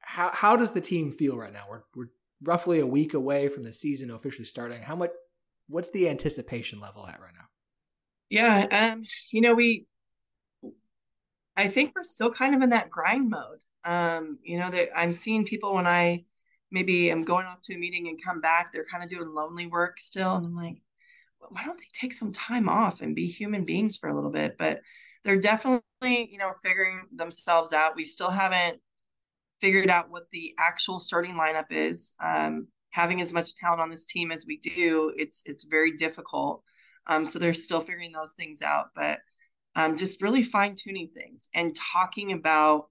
how how does the team feel right now? We're we're roughly a week away from the season officially starting. How much? What's the anticipation level at right now? Yeah, um, you know, we I think we're still kind of in that grind mode. Um, you know, that I'm seeing people when I maybe I'm going off to a meeting and come back, they're kind of doing lonely work still. And I'm like, why don't they take some time off and be human beings for a little bit? But they're definitely, you know, figuring themselves out. We still haven't figured out what the actual starting lineup is. Um, having as much talent on this team as we do, it's it's very difficult. Um, so they're still figuring those things out, but um, just really fine tuning things and talking about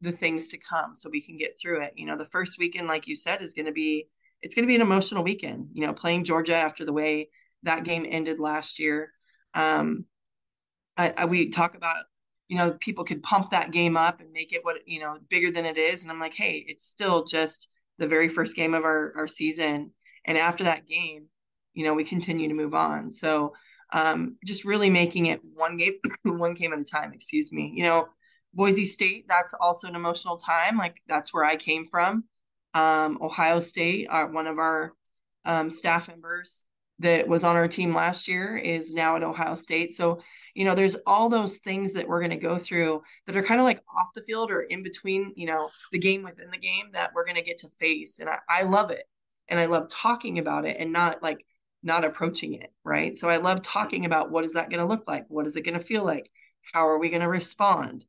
the things to come so we can get through it. You know, the first weekend, like you said, is going to be it's going to be an emotional weekend. You know, playing Georgia after the way that game ended last year. Um, I, I, we talk about you know people could pump that game up and make it what you know bigger than it is, and I'm like, hey, it's still just the very first game of our our season, and after that game, you know, we continue to move on. So um, just really making it one game one game at a time. Excuse me. You know, Boise State, that's also an emotional time. Like that's where I came from. Um, Ohio State, our, one of our um, staff members that was on our team last year is now at Ohio State. So, you know, there's all those things that we're going to go through that are kind of like off the field or in between, you know, the game within the game that we're going to get to face. And I, I love it. And I love talking about it and not like not approaching it. Right. So I love talking about what is that going to look like? What is it going to feel like? How are we going to respond?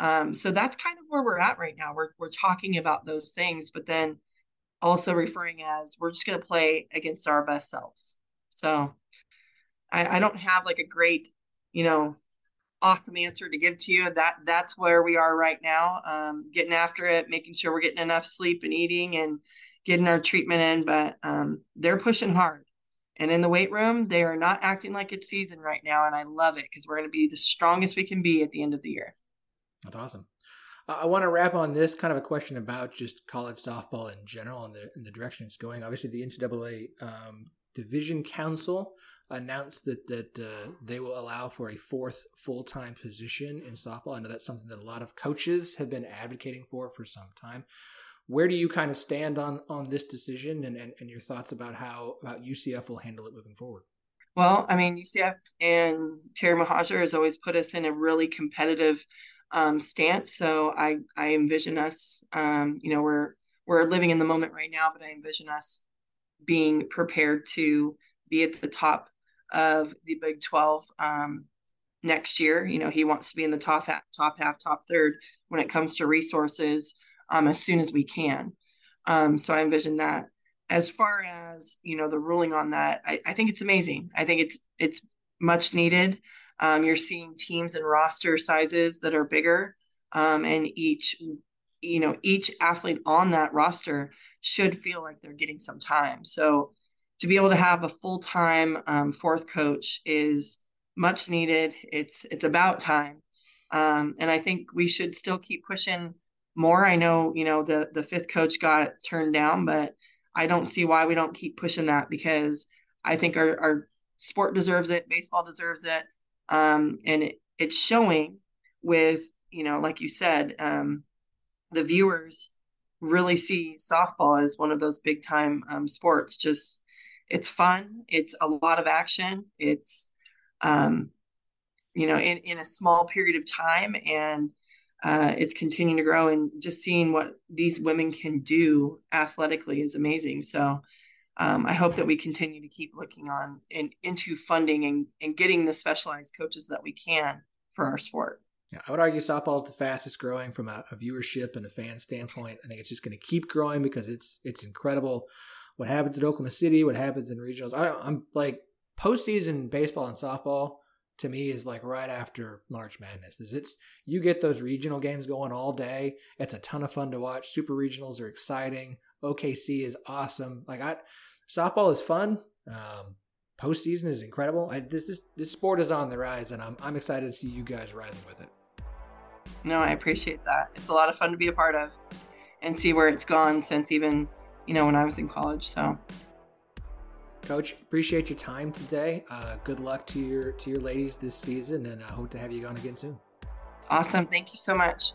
Um, so that's kind of where we're at right now. We're, we're talking about those things, but then also referring as we're just going to play against our best selves. So I, I don't have like a great, you know, awesome answer to give to you. That that's where we are right now. Um, getting after it, making sure we're getting enough sleep and eating and getting our treatment in. But um, they're pushing hard. And in the weight room, they are not acting like it's season right now. And I love it because we're going to be the strongest we can be at the end of the year. That's awesome. I want to wrap on this kind of a question about just college softball in general and the, and the direction it's going. Obviously, the NCAA um, Division Council announced that that uh, they will allow for a fourth full time position in softball. I know that's something that a lot of coaches have been advocating for for some time. Where do you kind of stand on on this decision and, and, and your thoughts about how about UCF will handle it moving forward? Well, I mean, UCF and Terry Mohajir has always put us in a really competitive um, stance. So I I envision us, um, you know, we're we're living in the moment right now, but I envision us being prepared to be at the top of the Big Twelve um, next year. You know, he wants to be in the top half, top half, top third when it comes to resources um, as soon as we can. Um, so I envision that. As far as you know, the ruling on that, I, I think it's amazing. I think it's it's much needed. Um, you're seeing teams and roster sizes that are bigger, um, and each you know each athlete on that roster should feel like they're getting some time. So to be able to have a full time um, fourth coach is much needed. It's it's about time, um, and I think we should still keep pushing more. I know you know the the fifth coach got turned down, but I don't see why we don't keep pushing that because I think our, our sport deserves it, baseball deserves it, um, and it, it's showing with you know like you said um, the viewers really see softball as one of those big time um, sports. Just it's fun. It's a lot of action. It's um, you know in, in a small period of time and uh, it's continuing to grow and just seeing what these women can do athletically is amazing. So um, I hope that we continue to keep looking on in, into funding and, and getting the specialized coaches that we can for our sport. Yeah, I would argue softball is the fastest growing from a, a viewership and a fan standpoint. I think it's just going to keep growing because it's it's incredible what happens in Oklahoma City, what happens in regionals. I, I'm like postseason baseball and softball to me is like right after March Madness. Is it's you get those regional games going all day. It's a ton of fun to watch. Super regionals are exciting. OKC is awesome. Like I, softball is fun. Um, postseason is incredible. I, this, this this sport is on the rise, and I'm I'm excited to see you guys rising with it. No, I appreciate that. It's a lot of fun to be a part of, and see where it's gone since even you know when I was in college. So Coach, appreciate your time today. Uh, good luck to your to your ladies this season, and I hope to have you on again soon. Awesome. Thank you so much.